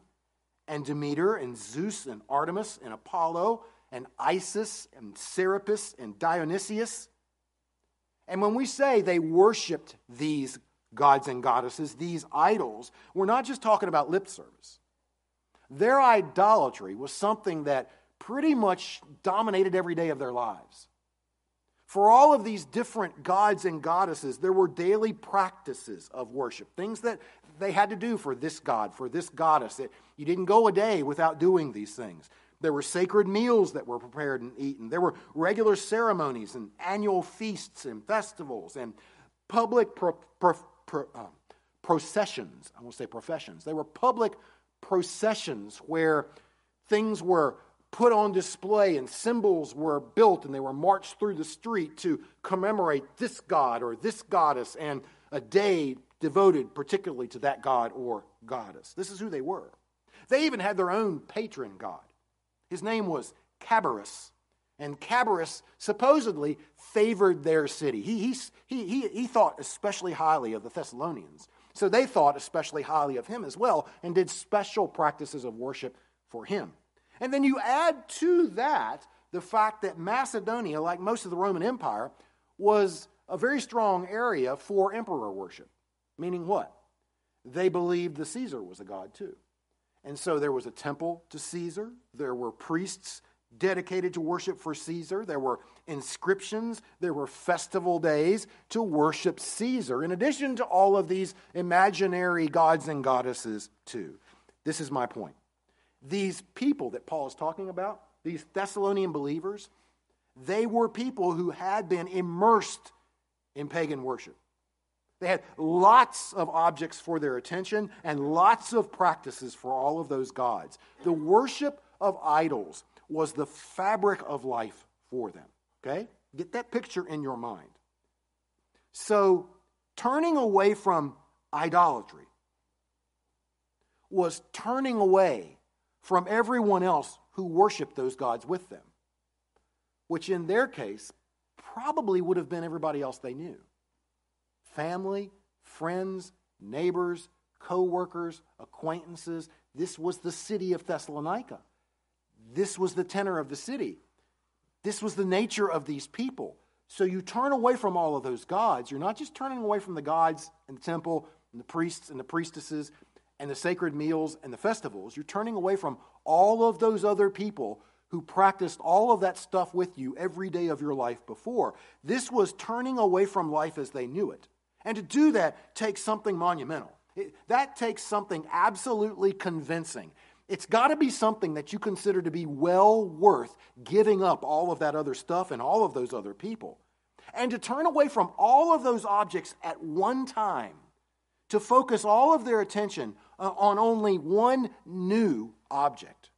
A: and Demeter and Zeus and Artemis and Apollo and Isis and Serapis and Dionysius. And when we say they worshiped these gods and goddesses, these idols, we're not just talking about lip service. Their idolatry was something that pretty much dominated every day of their lives. For all of these different gods and goddesses, there were daily practices of worship, things that they had to do for this god, for this goddess. It, you didn't go a day without doing these things. There were sacred meals that were prepared and eaten. There were regular ceremonies and annual feasts and festivals and public pro, pro, pro, um, processions. I won't say professions. They were public processions where things were put on display and symbols were built and they were marched through the street to commemorate this god or this goddess and a day devoted particularly to that god or goddess. This is who they were. They even had their own patron god. His name was Cabirus. And Cabirus supposedly favored their city. He, he, he, he, thought especially highly of the Thessalonians. So they thought especially highly of him as well and did special practices of worship for him. And then you add to that the fact that Macedonia, like most of the Roman Empire, was a very strong area for emperor worship. Meaning what? They believed the Caesar was a god too. And so there was a temple to Caesar, there were priests dedicated to worship for Caesar. There were inscriptions, there were festival days to worship Caesar, in addition to all of these imaginary gods and goddesses, too. This is my point. These people that Paul is talking about, these Thessalonian believers, they were people who had been immersed in pagan worship. They had lots of objects for their attention and lots of practices for all of those gods. The worship of idols was the fabric of life for them. Okay? Get that picture in your mind. So, turning away from idolatry was turning away from everyone else who worshiped those gods with them, which in their case probably would have been everybody else they knew family, friends, neighbors, co workers, acquaintances. This was the city of Thessalonica. This was the tenor of the city. This was the nature of these people. So you turn away from all of those gods. You're not just turning away from the gods and the temple and the priests and the priestesses and the sacred meals and the festivals. You're turning away from all of those other people who practiced all of that stuff with you every day of your life before. This was turning away from life as they knew it. And to do that takes something monumental. It, that takes something absolutely convincing. It's got to be something that you consider to be well worth giving up all of that other stuff and all of those other people. And to turn away from all of those objects at one time, to focus all of their attention uh, on only one new object.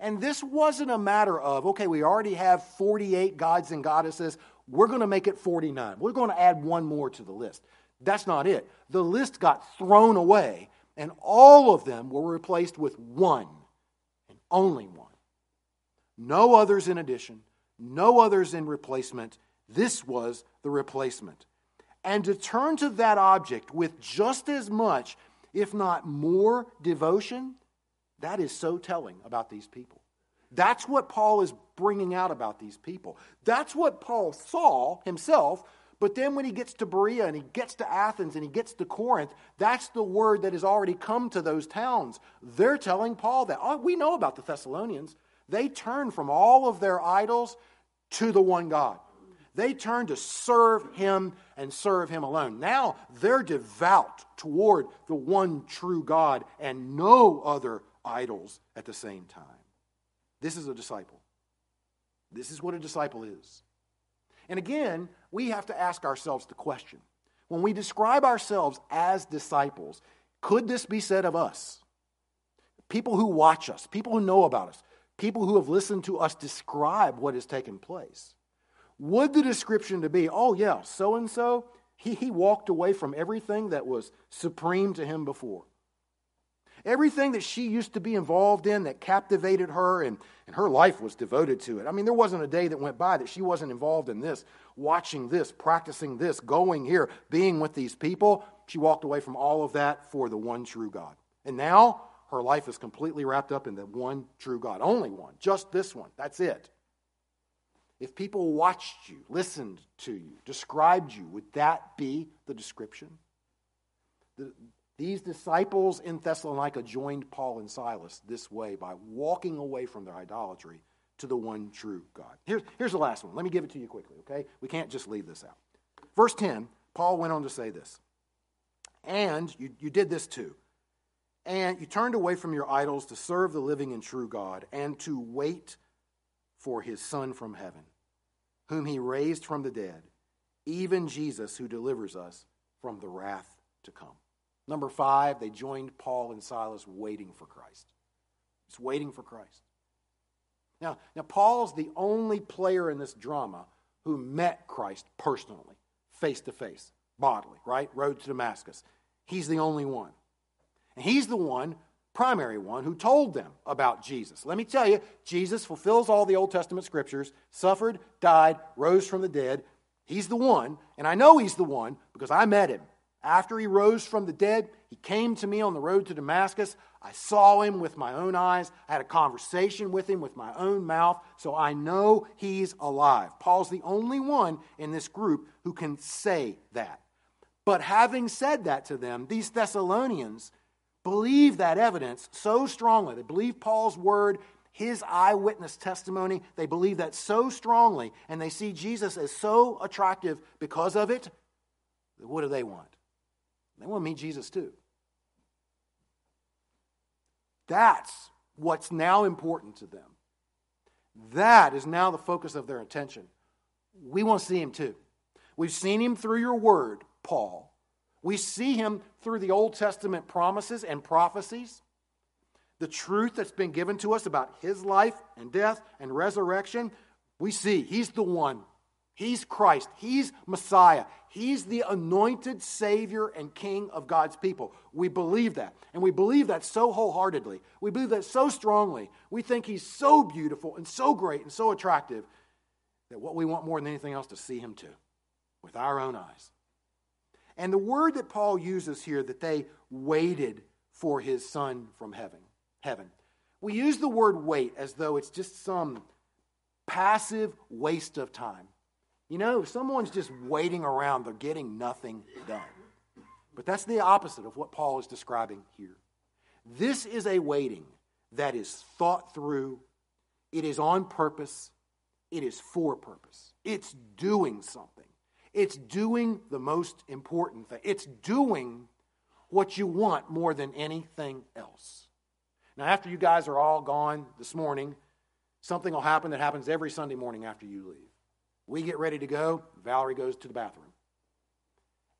A: And this wasn't a matter of, okay, we already have 48 gods and goddesses, we're going to make it 49. We're going to add one more to the list. That's not it. The list got thrown away, and all of them were replaced with one, and only one. No others in addition, no others in replacement. This was the replacement. And to turn to that object with just as much, if not more, devotion, that is so telling about these people. That's what Paul is bringing out about these people. That's what Paul saw himself but then when he gets to Berea and he gets to Athens and he gets to Corinth, that's the word that has already come to those towns. They're telling Paul that. Oh, we know about the Thessalonians. They turned from all of their idols to the one God. They turned to serve him and serve him alone. Now they're devout toward the one true God and no other idols at the same time. This is a disciple. This is what a disciple is. And again, we have to ask ourselves the question when we describe ourselves as disciples, could this be said of us? People who watch us, people who know about us, people who have listened to us describe what has taken place. Would the description to be, oh, yeah, so and so, he walked away from everything that was supreme to him before? Everything that she used to be involved in that captivated her and, and her life was devoted to it. I mean, there wasn't a day that went by that she wasn't involved in this, watching this, practicing this, going here, being with these people. She walked away from all of that for the one true God. And now her life is completely wrapped up in the one true God. Only one, just this one. That's it. If people watched you, listened to you, described you, would that be the description? The, these disciples in Thessalonica joined Paul and Silas this way by walking away from their idolatry to the one true God. Here's, here's the last one. Let me give it to you quickly, okay? We can't just leave this out. Verse 10, Paul went on to say this. And you, you did this too. And you turned away from your idols to serve the living and true God and to wait for his Son from heaven, whom he raised from the dead, even Jesus who delivers us from the wrath to come. Number five, they joined Paul and Silas waiting for Christ. It's waiting for Christ. Now, now Paul's the only player in this drama who met Christ personally, face to face, bodily, right? Road to Damascus. He's the only one. And he's the one, primary one, who told them about Jesus. Let me tell you, Jesus fulfills all the Old Testament scriptures, suffered, died, rose from the dead. He's the one, and I know he's the one because I met him. After he rose from the dead, he came to me on the road to Damascus. I saw him with my own eyes. I had a conversation with him with my own mouth, so I know he's alive. Paul's the only one in this group who can say that. But having said that to them, these Thessalonians believe that evidence so strongly. They believe Paul's word, his eyewitness testimony. They believe that so strongly, and they see Jesus as so attractive because of it. What do they want? They want to meet Jesus too. That's what's now important to them. That is now the focus of their attention. We want to see him too. We've seen him through your word, Paul. We see him through the Old Testament promises and prophecies. The truth that's been given to us about his life and death and resurrection, we see he's the one He's Christ. He's Messiah. He's the anointed Savior and King of God's people. We believe that. And we believe that so wholeheartedly. We believe that so strongly. We think He's so beautiful and so great and so attractive that what we want more than anything else to see Him too, with our own eyes. And the word that Paul uses here, that they waited for His Son from heaven, heaven. We use the word wait as though it's just some passive waste of time. You know, someone's just waiting around, they're getting nothing done. But that's the opposite of what Paul is describing here. This is a waiting that is thought through, it is on purpose, it is for purpose. It's doing something. It's doing the most important thing. It's doing what you want more than anything else. Now, after you guys are all gone this morning, something will happen that happens every Sunday morning after you leave. We get ready to go. Valerie goes to the bathroom.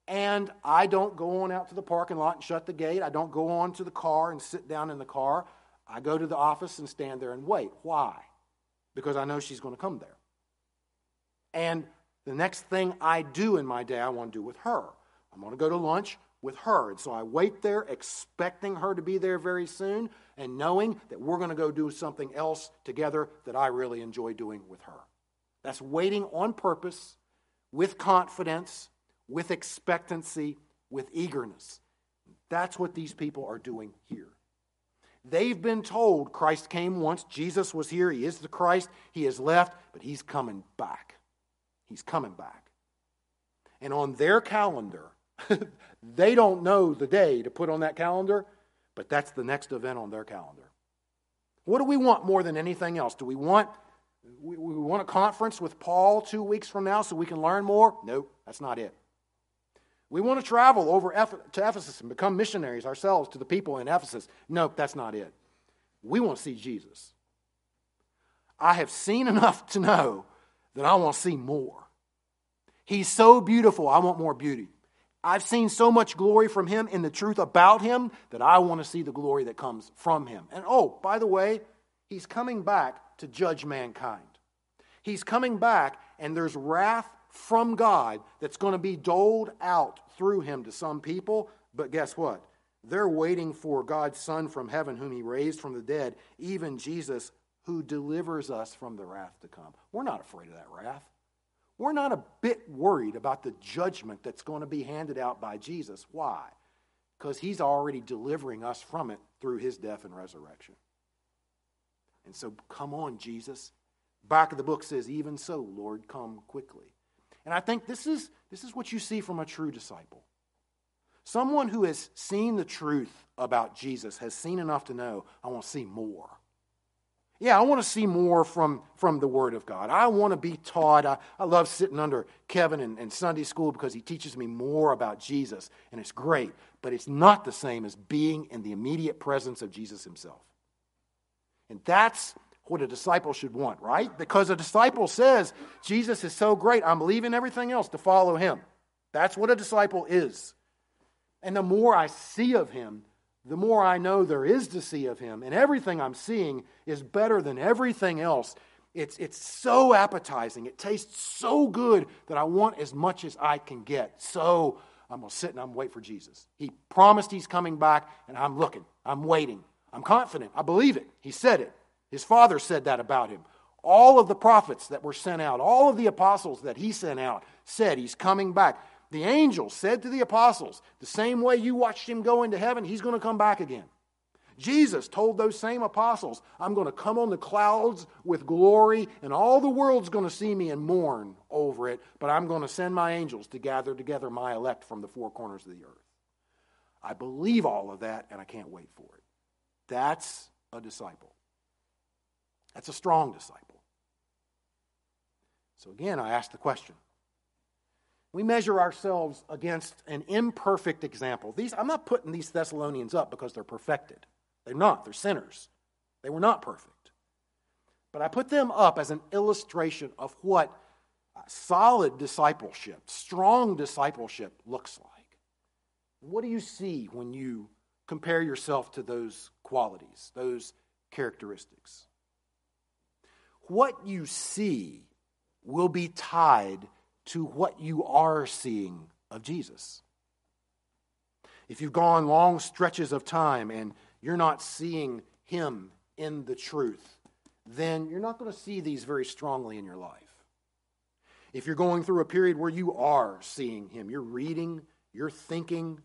A: And I don't go on out to the parking lot and shut the gate. I don't go on to the car and sit down in the car. I go to the office and stand there and wait. Why? Because I know she's going to come there. And the next thing I do in my day, I want to do with her. I'm going to go to lunch with her. And so I wait there, expecting her to be there very soon, and knowing that we're going to go do something else together that I really enjoy doing with her. That's waiting on purpose, with confidence, with expectancy, with eagerness. That's what these people are doing here. They've been told Christ came once, Jesus was here, He is the Christ, He has left, but He's coming back. He's coming back. And on their calendar, they don't know the day to put on that calendar, but that's the next event on their calendar. What do we want more than anything else? Do we want we, we want a conference with Paul two weeks from now so we can learn more? Nope, that's not it. We want to travel over to Ephesus and become missionaries ourselves to the people in Ephesus. Nope, that's not it. We want to see Jesus. I have seen enough to know that I want to see more. He's so beautiful, I want more beauty. I've seen so much glory from him in the truth about him that I want to see the glory that comes from him. And oh, by the way, he's coming back to judge mankind. He's coming back, and there's wrath from God that's going to be doled out through him to some people. But guess what? They're waiting for God's Son from heaven, whom he raised from the dead, even Jesus, who delivers us from the wrath to come. We're not afraid of that wrath. We're not a bit worried about the judgment that's going to be handed out by Jesus. Why? Because he's already delivering us from it through his death and resurrection. And so, come on, Jesus. Back of the book says, Even so, Lord, come quickly. And I think this is, this is what you see from a true disciple. Someone who has seen the truth about Jesus, has seen enough to know, I want to see more. Yeah, I want to see more from, from the Word of God. I want to be taught. I, I love sitting under Kevin in, in Sunday school because he teaches me more about Jesus, and it's great. But it's not the same as being in the immediate presence of Jesus himself. And that's what a disciple should want, right? Because a disciple says, Jesus is so great, I'm leaving everything else to follow him. That's what a disciple is. And the more I see of him, the more I know there is to see of him. And everything I'm seeing is better than everything else. It's, it's so appetizing. It tastes so good that I want as much as I can get. So I'm going to sit and I'm wait for Jesus. He promised he's coming back, and I'm looking. I'm waiting. I'm confident. I believe it. He said it. His father said that about him. All of the prophets that were sent out, all of the apostles that he sent out, said he's coming back. The angel said to the apostles, the same way you watched him go into heaven, he's going to come back again. Jesus told those same apostles, I'm going to come on the clouds with glory, and all the world's going to see me and mourn over it, but I'm going to send my angels to gather together my elect from the four corners of the earth. I believe all of that, and I can't wait for it. That's a disciple. That's a strong disciple. So again, I ask the question. We measure ourselves against an imperfect example. These, I'm not putting these Thessalonians up because they're perfected. They're not. They're sinners. They were not perfect. But I put them up as an illustration of what solid discipleship, strong discipleship looks like. What do you see when you compare yourself to those qualities, those characteristics. What you see will be tied to what you are seeing of Jesus. If you've gone long stretches of time and you're not seeing Him in the truth, then you're not going to see these very strongly in your life. If you're going through a period where you are seeing Him, you're reading, you're thinking,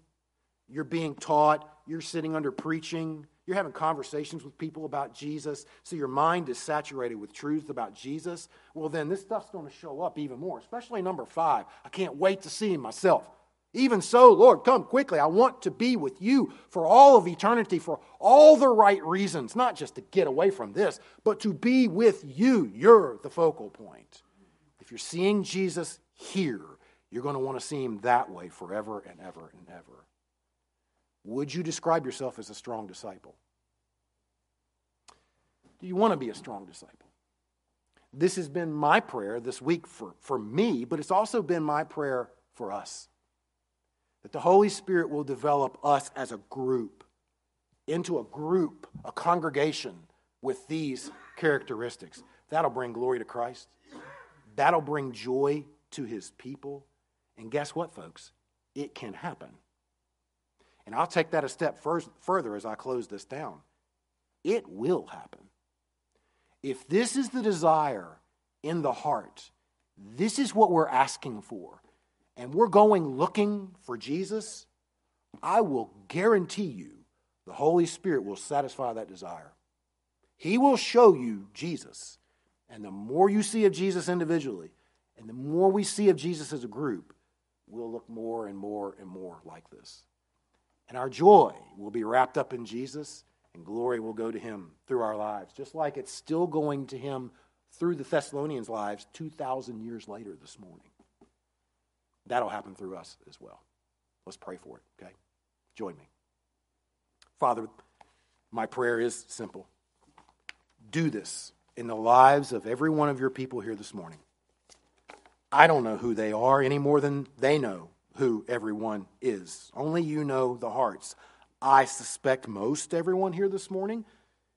A: you're being taught, you're sitting under preaching, you're having conversations with people about Jesus, so your mind is saturated with truths about Jesus, well, then this stuff's going to show up even more, especially number five. I can't wait to see Him myself. Even so, Lord, come quickly. I want to be with you for all of eternity, for all the right reasons, not just to get away from this, but to be with you. You're the focal point. If you're seeing Jesus here, you're going to want to see him that way forever and ever and ever. Would you describe yourself as a strong disciple? Do you want to be a strong disciple? This has been my prayer this week for, for me, but it's also been my prayer for us that the Holy Spirit will develop us as a group into a group, a congregation with these characteristics. That'll bring glory to Christ. That'll bring joy to his people. And guess what, folks? It can happen. And I'll take that a step further as I close this down. It will happen. If this is the desire in the heart, this is what we're asking for and we're going looking for Jesus, I will guarantee you the Holy Spirit will satisfy that desire. He will show you Jesus. And the more you see of Jesus individually, and the more we see of Jesus as a group, we'll look more and more and more like this. And our joy will be wrapped up in Jesus, and glory will go to Him through our lives, just like it's still going to Him through the Thessalonians' lives 2,000 years later this morning. That'll happen through us as well. Let's pray for it, okay? Join me. Father, my prayer is simple. Do this in the lives of every one of your people here this morning. I don't know who they are any more than they know who everyone is. Only you know the hearts. I suspect most everyone here this morning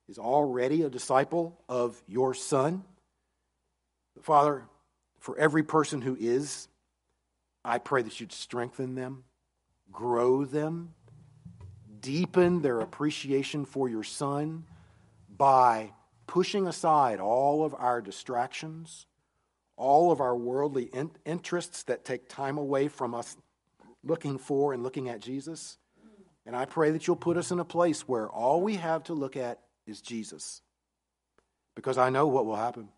A: is already a disciple of your Son. Father, for every person who is, I pray that you'd strengthen them, grow them, deepen their appreciation for your Son by pushing aside all of our distractions, all of our worldly in- interests that take time away from us looking for and looking at Jesus. And I pray that you'll put us in a place where all we have to look at is Jesus. Because I know what will happen.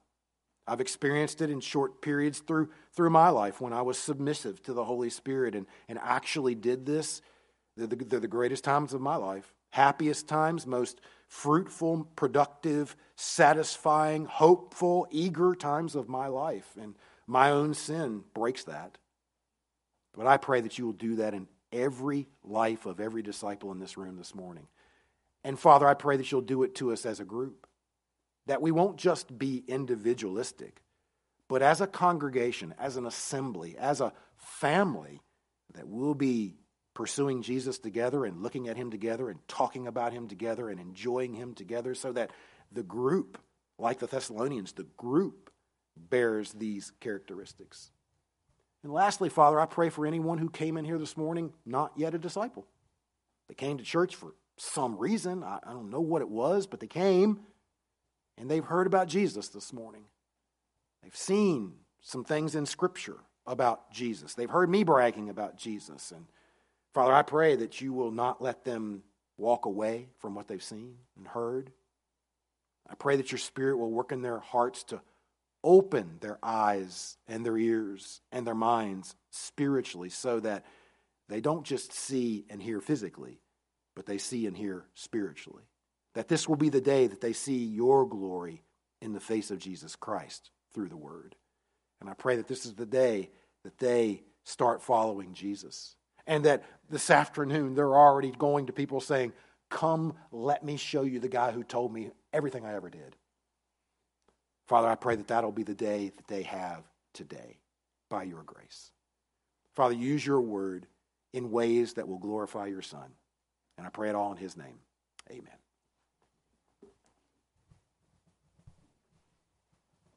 A: I've experienced it in short periods through, through my life when I was submissive to the Holy Spirit and, and actually did this. They're the, they're the greatest times of my life. Happiest times, most fruitful, productive, satisfying, hopeful, eager times of my life. And my own sin breaks that. But I pray that you will do that in every life of every disciple in this room this morning. And Father, I pray that you'll do it to us as a group that we won't just be individualistic, but as a congregation, as an assembly, as a family, that we'll be pursuing Jesus together and looking at him together and talking about him together and enjoying him together so that the group, like the Thessalonians, the group bears these characteristics. And lastly, Father, I pray for anyone who came in here this morning not yet a disciple. They came to church for some reason. I, don't know what it was, but they came and they've heard about Jesus this morning. They've seen some things in Scripture about Jesus. They've heard me bragging about Jesus. And Father, I pray that you will not let them walk away from what they've seen and heard. I pray that your Spirit will work in their hearts to open their eyes and their ears and their minds spiritually so that they don't just see and hear physically, but they see and hear spiritually that this will be the day that they see your glory in the face of Jesus Christ through the word. And I pray that this is the day that they start following Jesus. And that this afternoon they're already going to people saying, Come, let me show you the guy who told me everything I ever did. Father, I pray that that'll be the day that they have today by your grace. Father, use your word in ways that will glorify your Son. And I pray it all in his name. Amen.